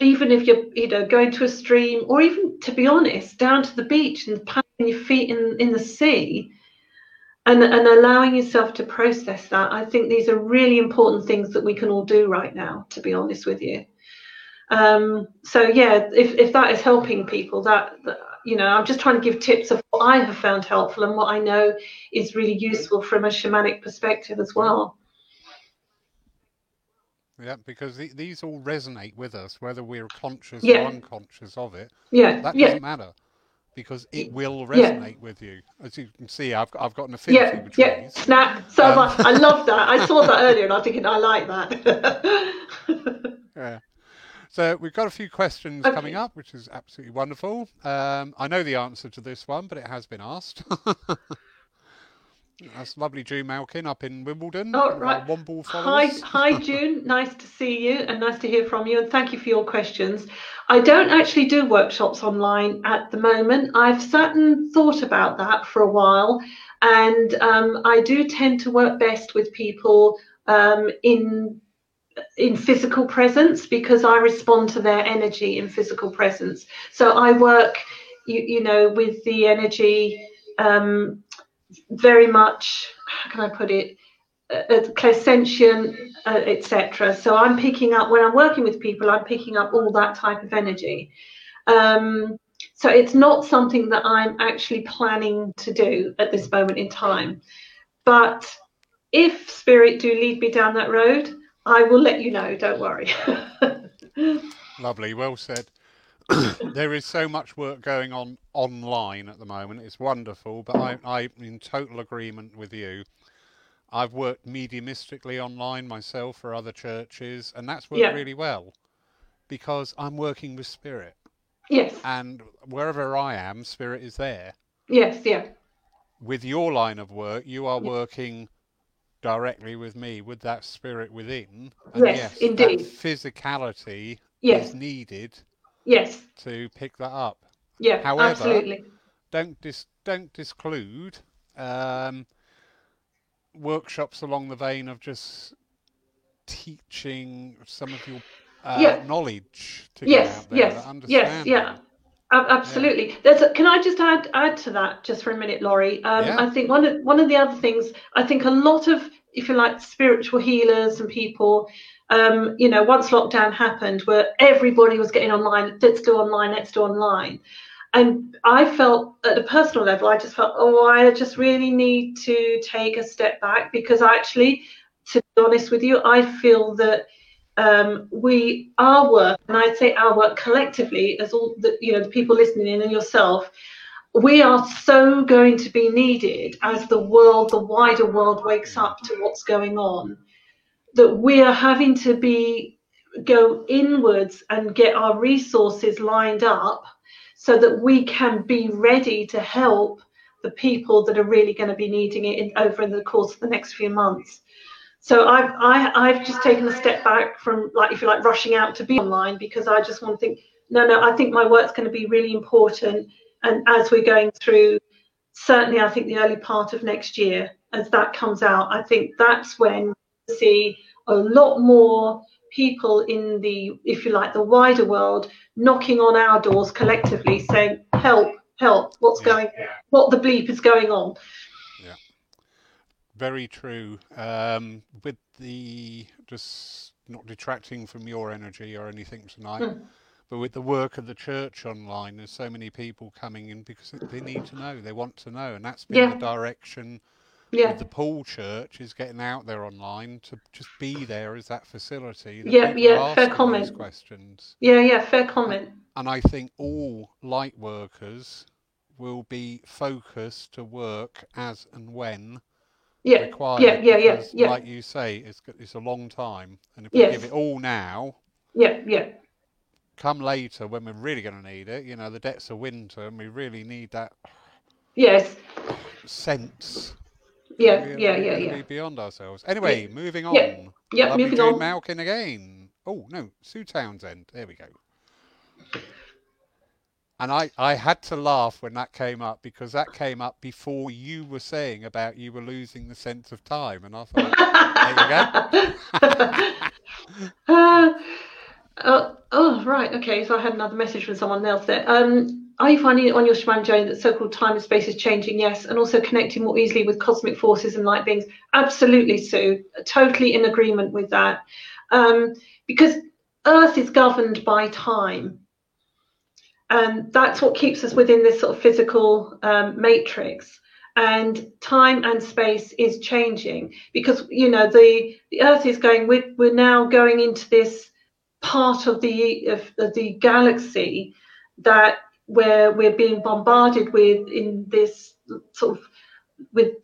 Speaker 2: even if you're you know going to a stream or even to be honest down to the beach and planting your feet in in the sea and, and allowing yourself to process that i think these are really important things that we can all do right now to be honest with you um, so yeah if, if that is helping people that, that you know i'm just trying to give tips of what i have found helpful and what i know is really useful from a shamanic perspective as well
Speaker 1: Yeah, because the, these all resonate with us, whether we're conscious
Speaker 2: Yeah.
Speaker 1: or unconscious of it.
Speaker 2: yeah
Speaker 1: That doesn't matter because it will
Speaker 2: Yeah.
Speaker 1: resonate with you. As you can see, I've, I've got an affinity
Speaker 2: yeah
Speaker 1: with
Speaker 2: yeah snap so
Speaker 1: Um,
Speaker 2: much i love that i saw that earlier and i was thinking i like that
Speaker 1: Yeah. So we've got a few questions
Speaker 2: Okay.
Speaker 1: coming up, which is absolutely wonderful. Um, I know the answer to this one, but it has been asked. That's lovely June Malkin up in Wimbledon.
Speaker 2: Oh,
Speaker 1: one of our
Speaker 2: right.
Speaker 1: Womble
Speaker 2: Hi, hi, June. Nice to see you and nice to hear from you. And thank you for your questions. I don't actually do workshops online at the moment. I've sat and thought about that for a while, and um, I do tend to work best with people um, in in physical presence because I respond to their energy in physical presence. So I work, you, you know, with the energy um, very much. How can I put it? uh, clairsentient, uh, etc. So I'm picking up when I'm working with people, I'm picking up all that type of energy. Um, so it's not something that I'm actually planning to do at this moment in time. But if spirit do lead me down that road, I will let you know. Don't worry.
Speaker 1: Lovely, well said. There is so much work going on online at the moment. It's wonderful, but I, I'm in total agreement with you. I've worked mediumistically online myself for other churches, and that's worked
Speaker 2: Yeah.
Speaker 1: really well because I'm working with spirit,
Speaker 2: Yes.
Speaker 1: and wherever I am, spirit is there.
Speaker 2: Yes. Yeah.
Speaker 1: With your line of work, you are
Speaker 2: Yeah.
Speaker 1: working directly with me, with that spirit within.
Speaker 2: Yes,
Speaker 1: that
Speaker 2: indeed.
Speaker 1: physicality
Speaker 2: Yes.
Speaker 1: is needed
Speaker 2: Yes.
Speaker 1: to pick that up.
Speaker 2: Yeah.
Speaker 1: However,
Speaker 2: absolutely.
Speaker 1: don't dis don't disclude um, workshops along the vein of just teaching some of your uh,
Speaker 2: Yeah.
Speaker 1: knowledge to
Speaker 2: Yes.
Speaker 1: there.
Speaker 2: Yes. Yes. Yeah. Ab- Absolutely. There's a, can I just add add to that just for a minute, Laurie? Um,
Speaker 1: Yeah.
Speaker 2: I think one of one of the other things I think a lot of, if you like, spiritual healers and people, um, you know, once lockdown happened, where everybody was getting online, let's do online, let's do online, and I felt at a personal level, I just felt, oh, I just really need to take a step back because actually, to be honest with you, I feel that um, we our work, and I'd say our work collectively, as all the you know the people listening in and yourself, we are so going to be needed as the world, the wider world, wakes up to what's going on, that we are having to be go inwards and get our resources lined up so that we can be ready to help the people that are really going to be needing it in, over in the course of the next few months. So I've I, I've just taken a step back from like if you like rushing out to be online because I just want to think no no I think my work's going to be really important and as we're going through certainly I think the early part of next year as that comes out I think that's when see a lot more people in the if you like the wider world knocking on our doors collectively saying help help what's
Speaker 1: Yeah.
Speaker 2: going what the bleep is going on Yeah,
Speaker 1: Very true. Um, with the just not detracting from your energy or anything tonight,
Speaker 2: Hmm.
Speaker 1: but with the work of the church online, there's so many people coming in because they need to know, they want to know, and that's been
Speaker 2: Yeah.
Speaker 1: the direction
Speaker 2: yeah
Speaker 1: the Paul Church is getting out there online to just be there as that facility. That
Speaker 2: Yeah, yeah, fair comment.
Speaker 1: questions,
Speaker 2: yeah yeah fair comment
Speaker 1: and I think all light workers will be focused to work as and when
Speaker 2: yeah
Speaker 1: required.
Speaker 2: yeah yeah yeah yeah
Speaker 1: Like you say, it's it's a long time, and if we give it all now,
Speaker 2: yeah yeah
Speaker 1: come later when we're really going to need it, you know, the depths of winter, and we really need that
Speaker 2: yes
Speaker 1: sense.
Speaker 2: Yeah yeah yeah yeah
Speaker 1: be beyond ourselves. Anyway, moving on.
Speaker 2: Yeah. yeah
Speaker 1: Lovely
Speaker 2: moving on
Speaker 1: Malkin again. Oh no, Sue Townsend. There we go. And I, I had to laugh when that came up because that came up before you were saying about you were losing the sense of time, and I thought, there
Speaker 2: uh, uh, oh, right. Okay. So I had another message from someone else there. Um, are you finding on your shaman journey that so-called time and space is changing? Yes. And also connecting more easily with cosmic forces and light beings? Absolutely, Sue. Totally in agreement with that. Um, because Earth is governed by time. And that's what keeps us within this sort of physical um, matrix and time and space is changing because you know the the earth is going we're, we're now going into this part of the of, of the galaxy that where we're being bombarded with in this sort of with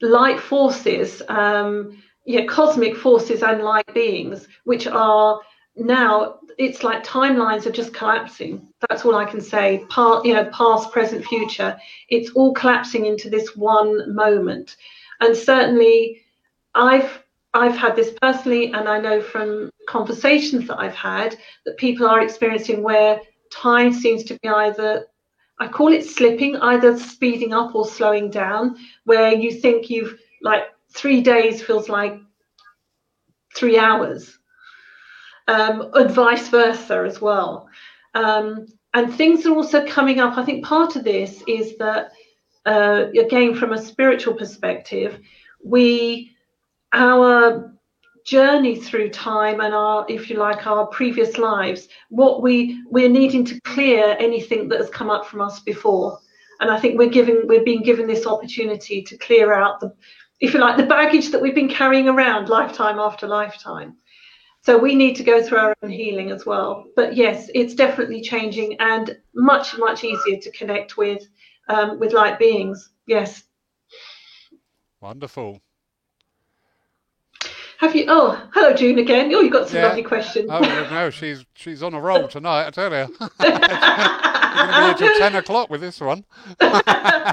Speaker 2: light forces um yeah cosmic forces and light beings which are now it's like timelines are just collapsing. That's all i can say. Part you know past present future. It's all collapsing into this one moment. And certainly i've i've had this personally and i know from conversations that i've had that people are experiencing where time seems to be either i call it slipping either speeding up or slowing down where you think you've like three days feels like three hours um, and vice versa as well um, and things are also coming up. I think part of this is that, uh, again, from a spiritual perspective, we, our journey through time and our, if you like, our previous lives, what we we're needing to clear anything that has come up from us before. And I think we're giving, we're being given this opportunity to clear out the, if you like, the baggage that we've been carrying around lifetime after lifetime. So we need to go through our own healing as well. But yes, it's definitely changing and much, much easier to connect with um, with light beings. Yes.
Speaker 1: Wonderful.
Speaker 2: Have you? Oh, hello, June again. Oh, you got some yeah. lovely questions.
Speaker 1: Oh no, she's she's on a roll tonight. I tell you. You're going to be until ten o'clock with this one.
Speaker 2: uh,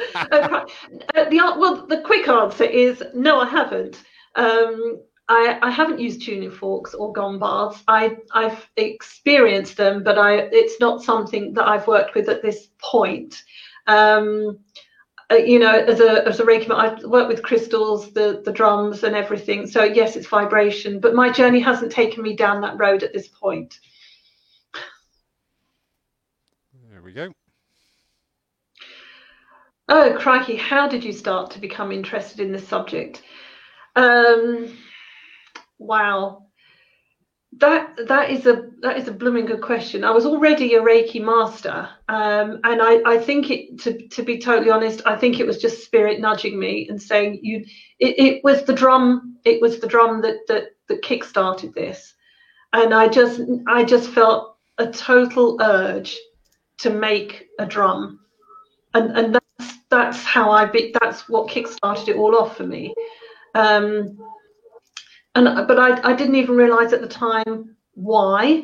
Speaker 2: the well, the quick answer is no, I haven't. Um, I, I haven't used tuning forks or gong baths. I, I've experienced them, but I it's not something that I've worked with at this point. Um, uh, you know, as a as a Reiki, I work with crystals, the the drums, and everything. So yes, it's vibration, but my journey hasn't taken me down that road at this point.
Speaker 1: There we go.
Speaker 2: Oh crikey! How did you start to become interested in this subject? Um, wow, that that is a that is a blooming good question. I was already a Reiki master, um, and I, I think it to to be totally honest, I think it was just spirit nudging me and saying you. It, it was the drum. It was the drum that that that kick started this, and I just I just felt a total urge to make a drum, and and that's that's how I be, that's what kick started it all off for me. Um, and but I, I didn't even realize at the time why.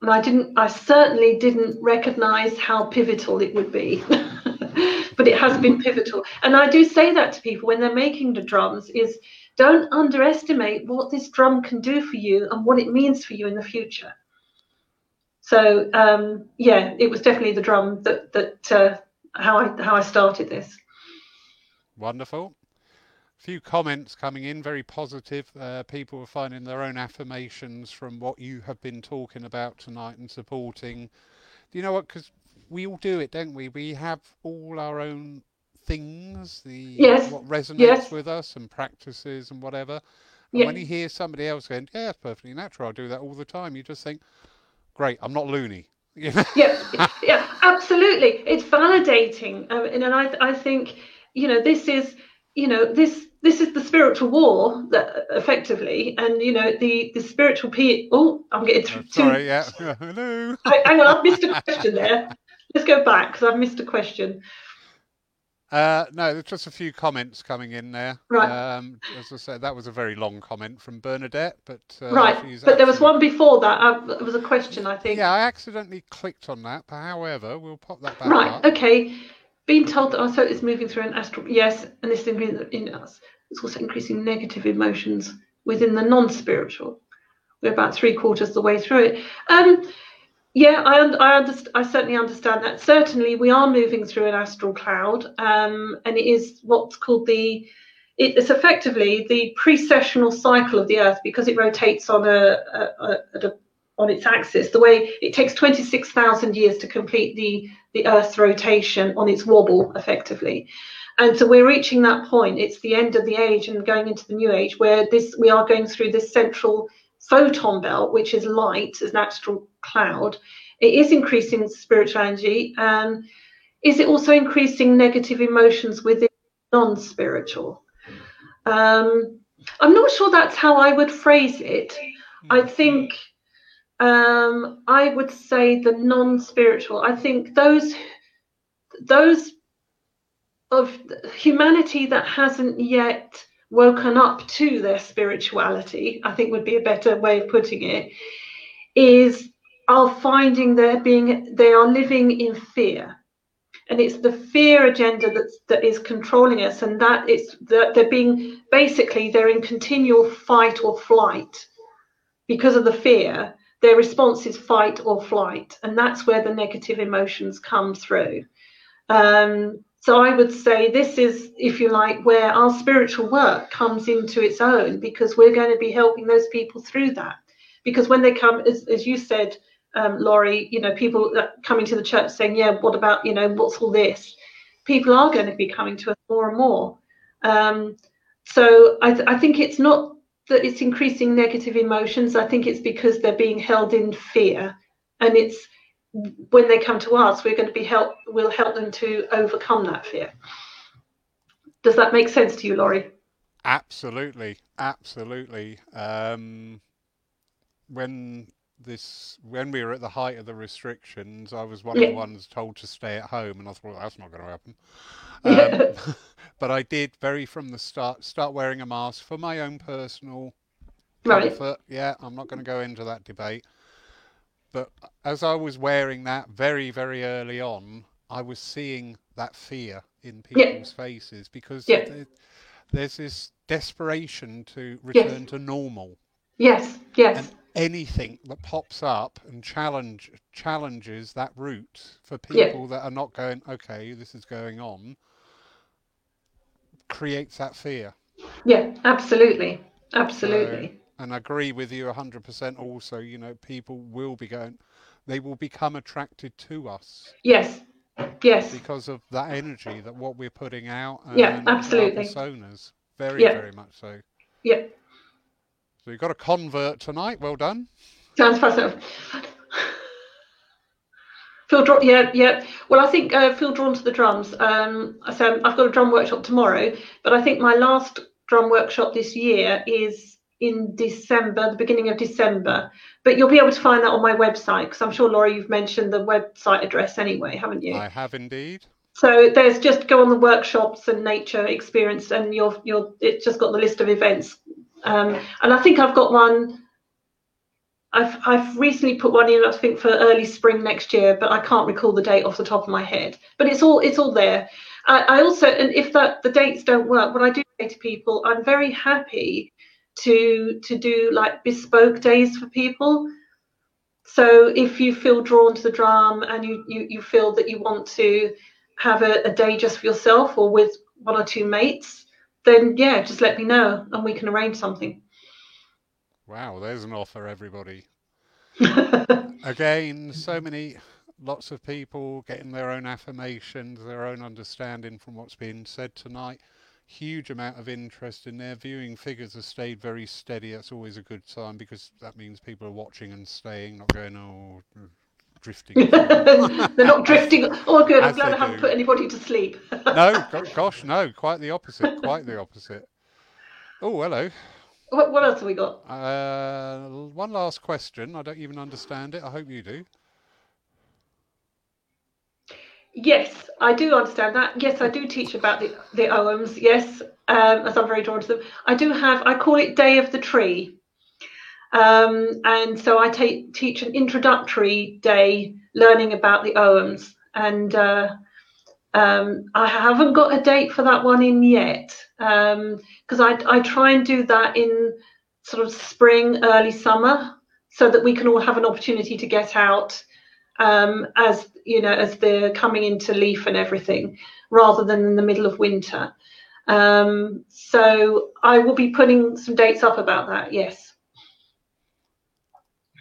Speaker 2: And i didn't i certainly didn't recognize how pivotal it would be. But it has been pivotal. And i do say that to people when they're making the drums is don't underestimate what this drum can do for you and what it means for you in the future. So um, yeah it was definitely the drum that that uh, how i how i started this.
Speaker 1: Wonderful few comments coming in, very positive. Uh, people are finding their own affirmations from what you have been talking about tonight and supporting. Do you know what? Because we all do it, don't we? We have all our own things, the
Speaker 2: yes.
Speaker 1: what resonates
Speaker 2: yes.
Speaker 1: with us and practices and whatever. And when you hear somebody else going, "Yeah, it's perfectly natural. I do that all the time," you just think, "Great, I'm not loony."
Speaker 2: yeah, yeah, absolutely. It's validating, um, and, and I, I think you know this is you know this this is the spiritual war that effectively and you know the the spiritual p oh i'm getting
Speaker 1: too, sorry yeah hello
Speaker 2: hang on i've missed a question there let's go back because i've missed a question
Speaker 1: uh, no, there's just a few comments coming in there.
Speaker 2: Right.
Speaker 1: Um, as I said, that was a very long comment from Bernadette, but uh,
Speaker 2: right. But there was one before that. Uh, it was a question, I think.
Speaker 1: Yeah, I accidentally clicked on that. However, we'll pop that back
Speaker 2: right.
Speaker 1: Up.
Speaker 2: Okay being told that our soul is moving through an astral yes and this is in us it's also increasing negative emotions within the non-spiritual. We're about three quarters the way through it. Um yeah i I, I certainly understand that. Certainly we are moving through an astral cloud um and it is what's called the it's effectively the precessional cycle of the earth because it rotates on a, a, a, a on its axis. The way it takes 26,000 years to complete the the Earth's rotation on its wobble effectively. And so we're reaching that point. It's the end of the age and going into the new age where this we are going through this central photon belt, which is light as an astral cloud. It is increasing spiritual energy. And is it also increasing negative emotions within non-spiritual? Um, I'm not sure that's how I would phrase it. I think um, I would say the non-spiritual. I think those those of humanity that hasn't yet woken up to their spirituality, I think would be a better way of putting it, is are finding they're being they are living in fear. And it's the fear agenda that's that is controlling us, and that it's that they're being basically they're in continual fight or flight because of the fear their response is fight or flight, and that's where the negative emotions come through. Um, so I would say this is, if you like, where our spiritual work comes into its own because we're going to be helping those people through that. Because when they come, as, as you said, um, Laurie, you know, people coming to the church saying, yeah, what about, you know, what's all this? People are going to be coming to us more and more. Um, so I, th- I think it's not that it's increasing negative emotions. I think it's because they're being held in fear, and it's when they come to us, we're going to be help. We'll help them to overcome that fear. Does that make sense to you, Laurie?
Speaker 1: Absolutely, absolutely. Um, when this when we were at the height of the restrictions, I was one yeah. of the ones told to stay at home, and I thought well, that's not going to happen. Um, but I did very from the start start wearing a mask for my own personal
Speaker 2: Right.
Speaker 1: comfort. Yeah, I'm not going to go into that debate. But as I was wearing that very, very early on, I was seeing that fear in
Speaker 2: Yeah.
Speaker 1: people's faces because
Speaker 2: Yeah.
Speaker 1: there- there's this desperation to
Speaker 2: Yes.
Speaker 1: return to normal.
Speaker 2: Yes, yes,
Speaker 1: And anything that pops up and challenge challenges that route for
Speaker 2: Yeah.
Speaker 1: people that are not going, okay, this is going on, creates that fear.
Speaker 2: yeah, absolutely, absolutely.
Speaker 1: and I agree with you 100% also, you know, people will be going, they will become attracted to us
Speaker 2: Yes, yes,
Speaker 1: because of that energy that what we're putting out
Speaker 2: Yeah,
Speaker 1: and our
Speaker 2: absolutely.
Speaker 1: personas. Very,
Speaker 2: Yeah.
Speaker 1: very much so.
Speaker 2: yeah.
Speaker 1: So you've got a convert tonight. Well done.
Speaker 2: Sounds fascinating. Feel drawn, yeah, yeah. Well, I think uh, feel drawn to the drums. Um, so I've got a drum workshop tomorrow, but I think my last drum workshop this year is in December, the beginning of December. But you'll be able to find that on my website because I'm sure Laura, you've mentioned the website address anyway, haven't you?
Speaker 1: I have indeed.
Speaker 2: So there's just go on the workshops and nature experience, and you're you're it's just got the list of events. Um, and I think I've got one. I've I've recently put one in, I think, for early spring next year, but I can't recall the date off the top of my head. But it's all it's all there. I, I also, and if that the dates don't work, what I do say to people, I'm very happy to to do like bespoke days for people. So if you feel drawn to the drum and you you, you feel that you want to have a, a day just for yourself or with one or two mates, then yeah, just let me know and we can arrange something.
Speaker 1: Wow, there's an offer, everybody. Again, so many, lots of people getting their own affirmations, their own understanding from what's being said tonight. Huge amount of interest in there. Viewing figures have stayed very steady. That's always a good sign because that means people are watching and staying, not going, oh, hmm. Drifting.
Speaker 2: They're not drifting. Oh, good. I'm glad I haven't
Speaker 1: do.
Speaker 2: put anybody to sleep.
Speaker 1: no, gosh, no, quite the opposite. Quite the opposite. Oh, hello.
Speaker 2: what, what else have we got?
Speaker 1: Uh, one last question. I don't even understand it. I hope you do.
Speaker 2: Yes, I do understand that. Yes, I do teach about the, the Oghams. Yes, um, as I'm very drawn to them. I do have, I call it Day of the Tree. Um, and so I take, teach an introductory day learning about the Oghams. And uh, um, I haven't got a date for that one in yet because I, I try and do that in sort of spring, early summer so that we can all have an opportunity to get out um, as you know as they're coming into leaf and everything rather than in the middle of winter um, so i will be putting some dates up about that yes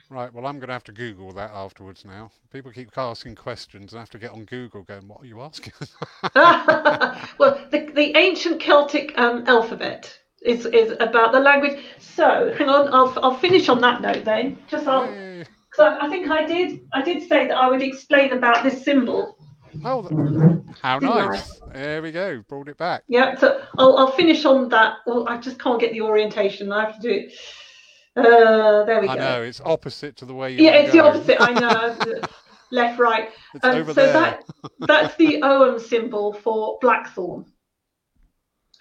Speaker 1: Right, well, I'm going to have to Google that afterwards now. People keep asking questions and I have to get on Google going, what are you asking?
Speaker 2: well the, the ancient celtic um, alphabet is, is about the language so hang on I'll, I'll finish on that note then just I'll,
Speaker 1: Yay.
Speaker 2: so I think I did I did say that I would explain about this symbol
Speaker 1: Oh, th- how
Speaker 2: Didn't I?
Speaker 1: nice. There we go. Brought it back.
Speaker 2: Yeah, so I'll, I'll finish on that. Well, I just can't get the orientation. I have to do it. Uh, there we
Speaker 1: I
Speaker 2: go.
Speaker 1: I know, it's opposite to the way you
Speaker 2: Yeah, it's the opposite. I know. Left, right.
Speaker 1: It's
Speaker 2: Um,
Speaker 1: over
Speaker 2: so
Speaker 1: there.
Speaker 2: that that's the Ogham symbol for blackthorn.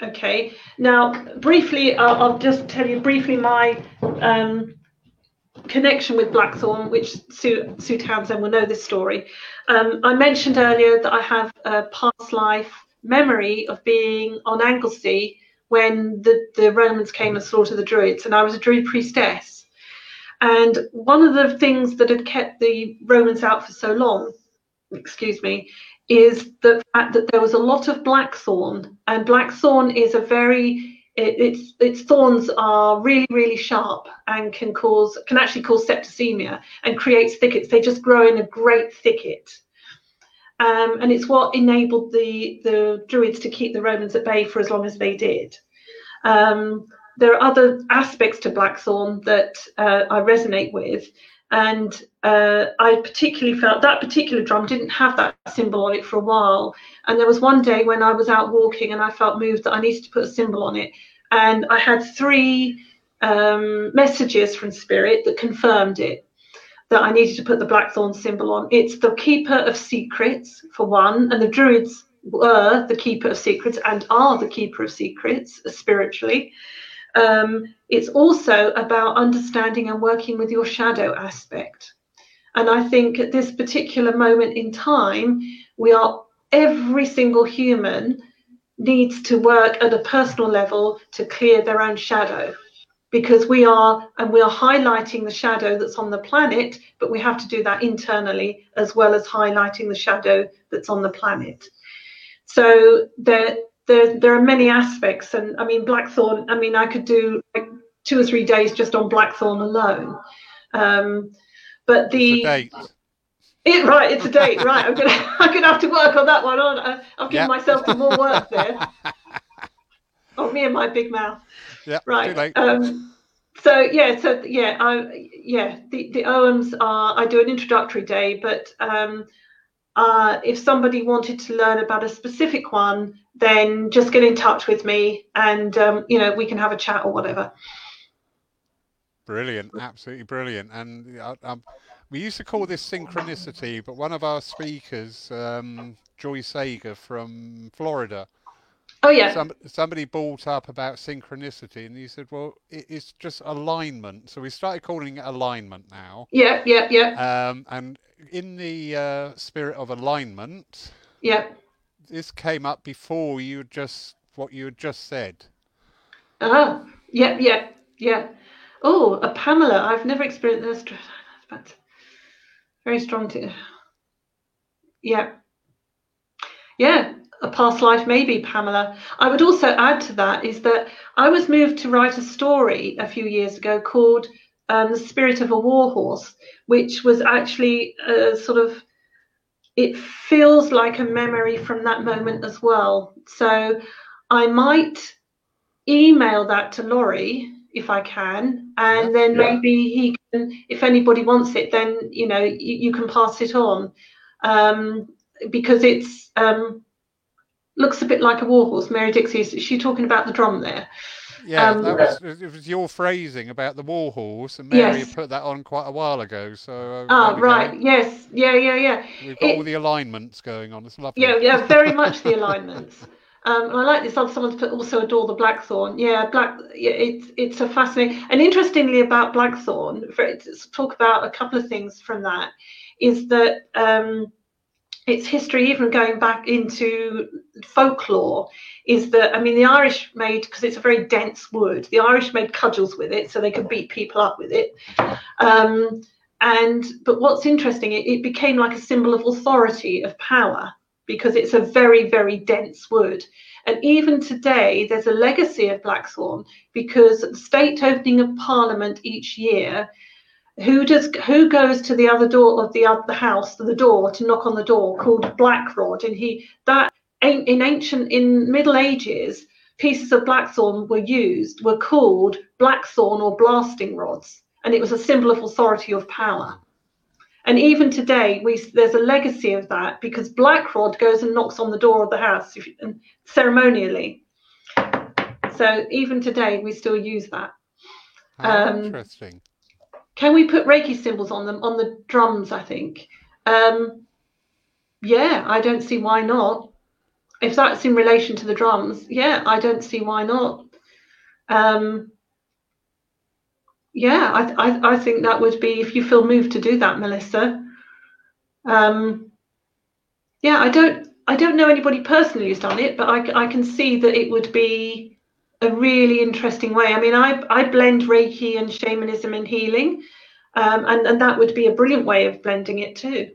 Speaker 2: Okay. Now, briefly, I'll, I'll just tell you briefly my um, connection with blackthorn, which Sue, Sue Townsend will know this story. Um, I mentioned earlier that I have a past life memory of being on Anglesey when the, the Romans came and slaughtered the Druids, and I was a Druid priestess. And one of the things that had kept the Romans out for so long, excuse me, is the fact that there was a lot of blackthorn, and blackthorn is a very it, its its thorns are really really sharp and can cause can actually cause septicemia and creates thickets. They just grow in a great thicket, um, and it's what enabled the the Druids to keep the Romans at bay for as long as they did. Um, there are other aspects to blackthorn that uh, I resonate with, and uh, I particularly felt that particular drum didn't have that symbol on it for a while. And there was one day when I was out walking and I felt moved that I needed to put a symbol on it, and I had three um, messages from Spirit that confirmed it. That I needed to put the blackthorn symbol on. It's the keeper of secrets, for one, and the druids were the keeper of secrets and are the keeper of secrets spiritually. um, it's also about understanding and working with your shadow aspect. And I think at this particular moment in time, we are every single human needs to work at a personal level to clear their own shadow because we are and we are highlighting the shadow that's on the planet but we have to do that internally as well as highlighting the shadow that's on the planet so there there, there are many aspects and i mean blackthorn i mean i could do like two or three days just on blackthorn alone um, but the it, right, it's a date. Right, I'm gonna I'm gonna have to work on that one. On I've given yep. myself some more work there. oh, me and my big mouth.
Speaker 1: Yeah.
Speaker 2: Right. Um, so yeah, so yeah, I yeah, the the Oghams are. I do an introductory day, but um, uh, if somebody wanted to learn about a specific one, then just get in touch with me, and um, you know we can have a chat or whatever.
Speaker 1: Brilliant, absolutely brilliant, and um, we used to call this synchronicity, but one of our speakers, um, Joy Sager from Florida,
Speaker 2: oh yeah,
Speaker 1: some, somebody brought up about synchronicity, and he said, "Well, it, it's just alignment." So we started calling it alignment now.
Speaker 2: Yeah, yeah, yeah.
Speaker 1: Um, and in the uh, spirit of alignment,
Speaker 2: yeah,
Speaker 1: this came up before you just what you had just said.
Speaker 2: Ah, uh, yeah, yeah, yeah. Oh, a Pamela. I've never experienced this. But very strong to yeah yeah a past life maybe pamela. I would also add to that is that i was moved to write a story a few years ago called um, the spirit of a warhorse which was actually a sort of it feels like a memory from that moment as well. So i might email that to laurie if I can, and then yeah. maybe he can, if anybody wants it, then you know you, you can pass it on, um, because it's um, looks a bit like a warhorse. Mary Dixie is she talking about the drum there?
Speaker 1: Yeah, um, that was it was your phrasing about the warhorse, and Mary yes. put that on quite a while ago. So uh,
Speaker 2: ah, right, go. yes, yeah, yeah, yeah.
Speaker 1: We've got it, all the alignments going on. It's lovely.
Speaker 2: Yeah, yeah, very much the alignments. Um, and I like this other someone's put also adore the blackthorn. Yeah, black. Yeah, it's it's a fascinating and interestingly about blackthorn. For talk about a couple of things from that is that um, its history, even going back into folklore, is that I mean the Irish made because it's a very dense wood. The Irish made cudgels with it so they could beat people up with it. Um, and but what's interesting, it, it became like a symbol of authority of power because it's a very, very dense wood. And even today, there's a legacy of blackthorn because at the state opening of Parliament each year, who does who goes to the other door of the other house to the door to knock on the door called Black Rod, and he that in ancient in Middle Ages pieces of blackthorn were used were called blackthorn or blasting rods, and it was a symbol of authority of power. And even today, we there's a legacy of that because Black Rod goes and knocks on the door of the house if, and ceremonially. So even today, we still use that.
Speaker 1: um, interesting.
Speaker 2: Can we put Reiki symbols on them on the drums? I think. Um, yeah, I don't see why not. If that's in relation to the drums, yeah, I don't see why not. Um, yeah, I, I, I think that would be if you feel moved to do that, Melissa. Um, yeah, I don't I don't know anybody personally who's done it, but I, I can see that it would be a really interesting way. I mean, I I blend Reiki and shamanism and healing, um, and and that would be a brilliant way of blending it too.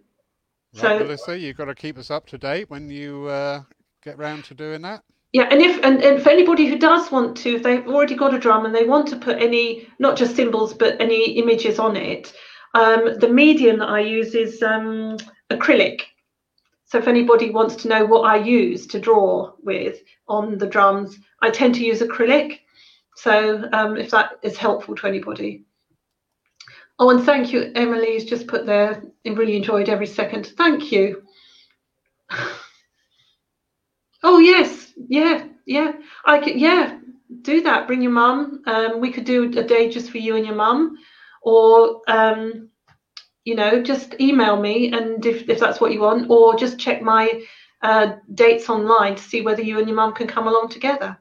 Speaker 1: Right, so, Melissa, you've got to keep us up to date when you uh, get round to doing that
Speaker 2: yeah and if and, and for anybody who does want to if they've already got a drum and they want to put any not just symbols but any images on it um, the medium that i use is um, acrylic so if anybody wants to know what i use to draw with on the drums i tend to use acrylic. So um, if that is helpful to anybody. Oh and thank you emily's just put there. And really enjoyed every second. Thank you. Oh yes. Yeah, yeah. I could, yeah, do that. Bring your mum. Um, we could do a day just for you and your mum, or um, you know, just email me, and if if that's what you want, or just check my uh, dates online to see whether you and your mum can come along together.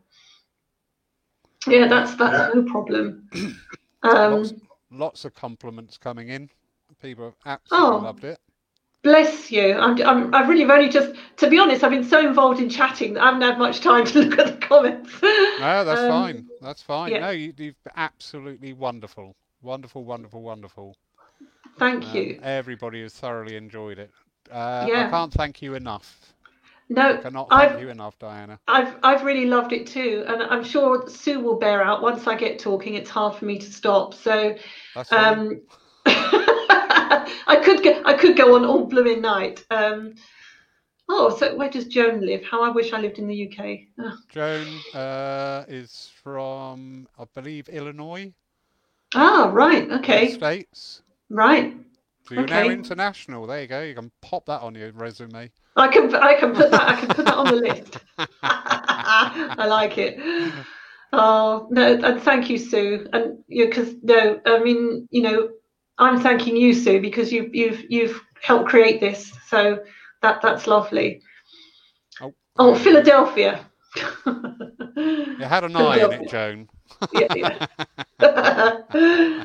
Speaker 2: Yeah, that's that's no problem. Um,
Speaker 1: lots, lots of compliments coming in. People have absolutely
Speaker 2: Oh.
Speaker 1: loved it.
Speaker 2: Bless you. I'm, I'm, I've really only just, to be honest, I've been so involved in chatting that I haven't had much time to look at the comments.
Speaker 1: No, that's
Speaker 2: Um,
Speaker 1: fine. That's fine.
Speaker 2: yeah.
Speaker 1: No, you, you've absolutely wonderful. Wonderful, wonderful, wonderful.
Speaker 2: Thank
Speaker 1: Um,
Speaker 2: you.
Speaker 1: Everybody has thoroughly enjoyed it. Uh, I can't thank you enough. No, I
Speaker 2: No,
Speaker 1: cannot thank
Speaker 2: I've,
Speaker 1: you enough, Diana.
Speaker 2: I've, I've really loved it too. And I'm sure Sue will bear out. Once I get talking, it's hard for me to stop. So, um, I could go, I could go on all blooming night. Um, oh, so where does Joan live? How I wish I lived in the UK. Oh,
Speaker 1: Joan uh, is from, I believe, Illinois,
Speaker 2: Ah, right. Okay.
Speaker 1: States.
Speaker 2: Right.
Speaker 1: So you're now international. There you go. You can pop that on your resume.
Speaker 2: I can I can put that I can put that on the list. I like it. Oh no, and thank you, Sue. And you because no, I mean you know I'm thanking you, Sue, because you've you've you've helped create this. So that that's lovely.
Speaker 1: Oh,
Speaker 2: Oh, Philadelphia.
Speaker 1: It had an eye in it, Joan.
Speaker 2: yeah, yeah.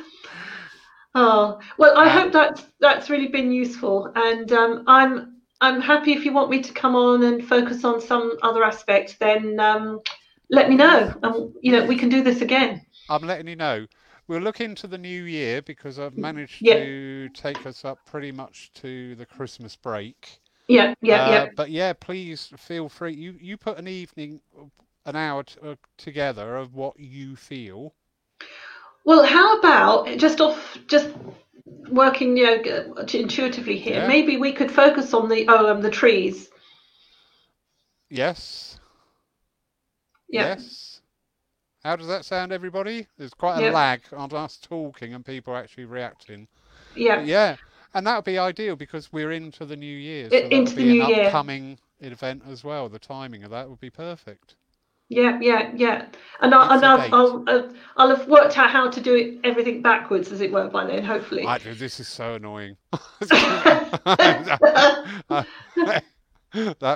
Speaker 2: well, I hope that's that's really been useful, and um, I'm I'm happy if you want me to come on and focus on some other aspect, then um, let me know, and you know we can do this again.
Speaker 1: I'm letting you know. We'll look into the new year because I've managed
Speaker 2: Yeah.
Speaker 1: to take us up pretty much to the Christmas break.
Speaker 2: Yeah, yeah,
Speaker 1: Uh,
Speaker 2: yeah.
Speaker 1: But yeah, please feel free. You you put an evening, an hour t- uh, together of what you feel.
Speaker 2: Well, how about just off just working, g- intuitively here?
Speaker 1: Yeah.
Speaker 2: Maybe we could focus on the oh, um, the trees.
Speaker 1: Yes. Yes. How does that sound, everybody? There's quite a lag on us talking and people actually reacting.
Speaker 2: Yeah.
Speaker 1: Yeah, and that would be ideal because we're into the new year. So that
Speaker 2: into the new
Speaker 1: an
Speaker 2: year.
Speaker 1: upcoming event as well. The timing of that would be perfect.
Speaker 2: Yeah, yeah, yeah. And, I, and
Speaker 1: the
Speaker 2: I'll. I'll, uh, I'll have worked out how to do it everything backwards, as it were, by then, hopefully.
Speaker 1: I, this is so annoying. that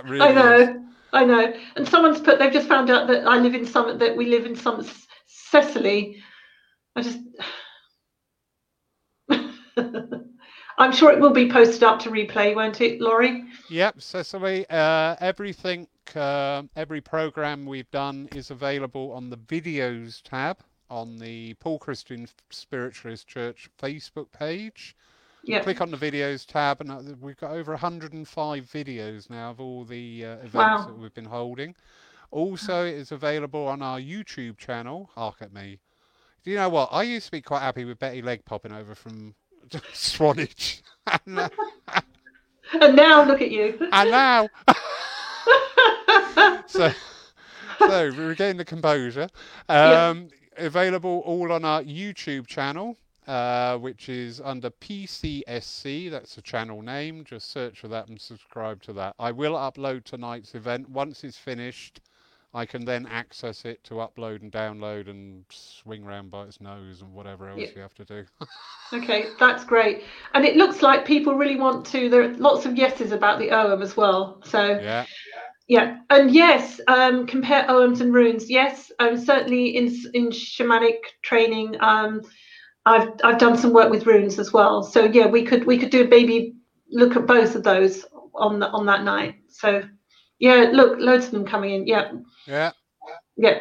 Speaker 1: really
Speaker 2: I
Speaker 1: is.
Speaker 2: know, I know. And someone's put, they've just found out that I live in some, that we live in some Cecily. I just, I'm sure it will be posted up to replay, won't it, Laurie?
Speaker 1: Yep, Cecily. Uh, everything, um every program we've done is available on the videos tab on the Poole Christian Spiritualist Church Facebook page.
Speaker 2: Yeah.
Speaker 1: Click on the videos tab, and uh, we've got over 105 videos now of all the uh, events
Speaker 2: Wow.
Speaker 1: that we've been holding. Also, it is available on our YouTube channel. Hark at me. Do you know what? I used to be quite happy with Betty Leg popping over from Swanage. and, uh,
Speaker 2: And now look at you.
Speaker 1: and now. so, so regain the composure.
Speaker 2: Yeah.
Speaker 1: Um, Available all on our YouTube channel, uh, which is under PCSC. That's the channel name. Just search for that and subscribe to that. I will upload tonight's event once it's finished. I can then access it to upload and download and swing round by its nose and whatever else
Speaker 2: Yeah.
Speaker 1: you have to do.
Speaker 2: Okay, that's great. And it looks like people really want to. There are lots of yeses about the Ogham as well. So
Speaker 1: yeah.
Speaker 2: Yeah, and yes, um, compare Oghams and runes. Yes, um, certainly in in shamanic training, um, I've I've done some work with runes as well. So yeah, we could we could do maybe look at both of those on the, on that night. So yeah, look, loads of them coming in. Yeah,
Speaker 1: Yeah.
Speaker 2: yeah,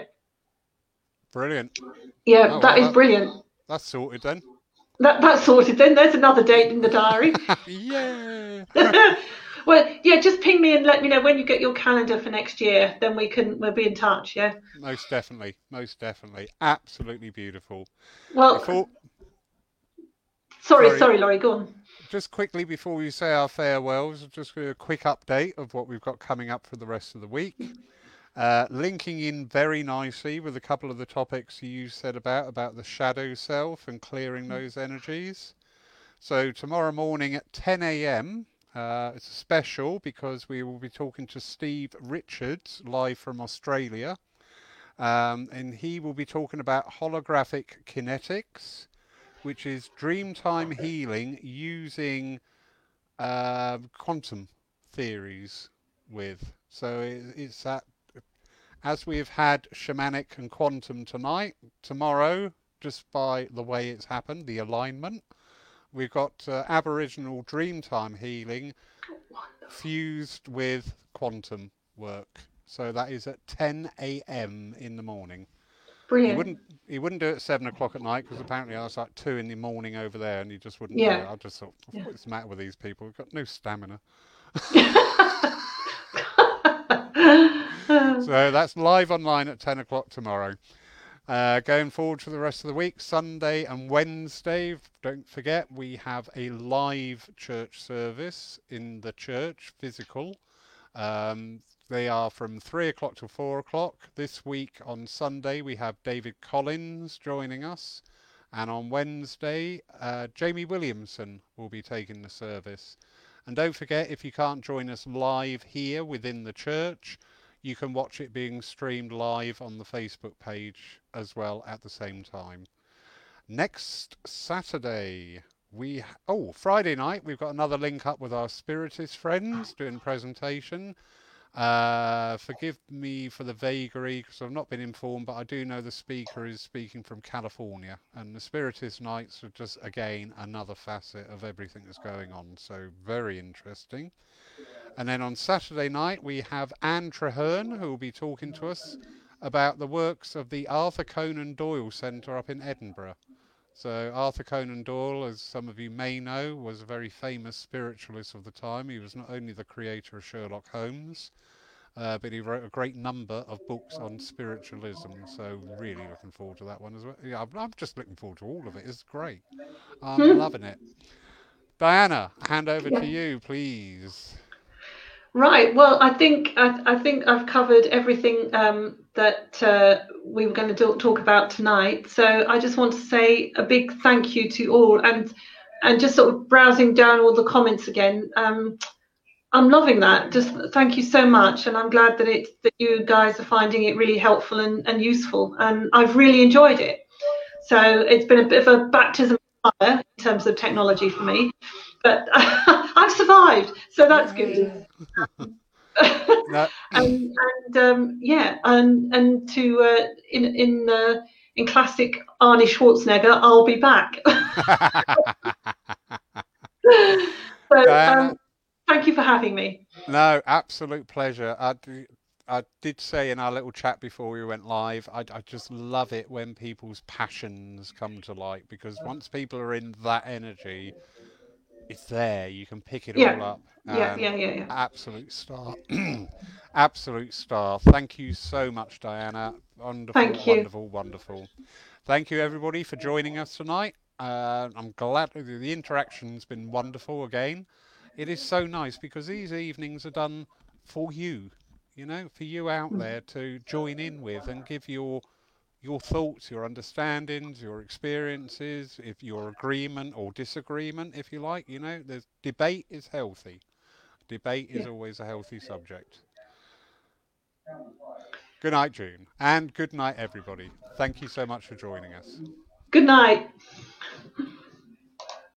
Speaker 1: Brilliant.
Speaker 2: yeah.
Speaker 1: Oh,
Speaker 2: that
Speaker 1: well,
Speaker 2: is brilliant.
Speaker 1: That's sorted then.
Speaker 2: That that's sorted. Then there's another date in the diary.
Speaker 1: yeah.
Speaker 2: well, yeah, just ping me and let me know when you get your calendar for next year. Then we can we'll be in touch. Yeah.
Speaker 1: Most definitely. Most definitely. Absolutely beautiful.
Speaker 2: Well,
Speaker 1: Before,
Speaker 2: sorry,
Speaker 1: sorry.
Speaker 2: sorry, Laurie, go on.
Speaker 1: just quickly before we say our farewells, just a quick update of what we've got coming up for the rest of the week. Uh, linking in very nicely with a couple of the topics you said about about the shadow self and clearing those energies. So tomorrow morning at 10 a.m. Uh, it's a special because we will be talking to Steve Richards live from Australia, um, and he will be talking about holographic kinetics, which is dreamtime healing using uh, quantum theories with. So it, it's that as we've had shamanic and quantum tonight, tomorrow, just by the way it's happened, the alignment, we've got uh, Aboriginal Dreamtime healing fused with quantum work. So that is at 10 a.m. in the morning.
Speaker 2: Brilliant.
Speaker 1: He wouldn't. He wouldn't do it at seven o'clock at night because apparently I was like two in the morning over there, and he just wouldn't.
Speaker 2: Yeah.
Speaker 1: Do it. I just thought,
Speaker 2: Yeah.
Speaker 1: what's the matter with these people? We've got no stamina. So that's live online at 10 o'clock tomorrow. Uh, going forward for the rest of the week, Sunday and Wednesday, don't forget, we have a live church service in the church, physical. Um, they are from 3 o'clock to 4 o'clock. This week on Sunday, we have David Collins joining us. And on Wednesday, uh, Jamie Williamson will be taking the service. And don't forget, if you can't join us live here within the church, you can watch it being streamed live on the Facebook page as well at the same time. Next Saturday, we oh Friday night we've got another link up with our spiritist friends doing presentation. Uh, forgive me for the vagary because I've not been informed, but I do know the speaker is speaking from California, and the spiritist nights are just again another facet of everything that's going on. So very interesting. And then on Saturday night, we have Anne Treherne, who will be talking to us about the works of the Arthur Conan Doyle Centre up in Edinburgh. So, Arthur Conan Doyle, as some of you may know, was a very famous spiritualist of the time. He was not only the creator of Sherlock Holmes, uh, but he wrote a great number of books on spiritualism. So, really looking forward to that one as well. Yeah, I'm, I'm just looking forward to all of it. It's great. I'm loving it. Diana, hand over
Speaker 2: Yeah.
Speaker 1: to you, please.
Speaker 2: Right. Well, I think I, I think I've covered everything um, that uh, we were going to talk, about tonight. So I just want to say a big thank you to all, and and just sort of browsing down all the comments again. Um, I'm loving that. Just thank you so much, and I'm glad that it that you guys are finding it really helpful and, and useful, and I've really enjoyed it. So it's been a bit of a baptism in terms of technology for me, but I've survived, so that's good.
Speaker 1: No,
Speaker 2: and and um, yeah, and and to uh, in in uh, in classic Arnie Schwarzenegger, I'll be back. so
Speaker 1: Diana.
Speaker 2: um, thank you for having me.
Speaker 1: no, absolute pleasure. I I did say in our little chat before we went live, I, I just love it when people's passions come to light because once people are in that energy, it's there. You can pick it
Speaker 2: Yeah.
Speaker 1: all up.
Speaker 2: Yeah, yeah, yeah, yeah.
Speaker 1: Absolute star. absolute star. Thank you so much, Diana. Wonderful,
Speaker 2: Thank you.
Speaker 1: wonderful, wonderful. Thank you, everybody, for joining us tonight. Uh, I'm glad the interaction's been wonderful again. It is so nice because these evenings are done for you, you know, for you out
Speaker 2: Mm.
Speaker 1: there to join in with and give your your thoughts, your understandings, your experiences, if your agreement or disagreement, if you like, you know, there's debate is healthy. Debate is
Speaker 2: Yeah.
Speaker 1: always a healthy subject. Good night, June, and good night, everybody. Thank you so much for joining us.
Speaker 2: Good night.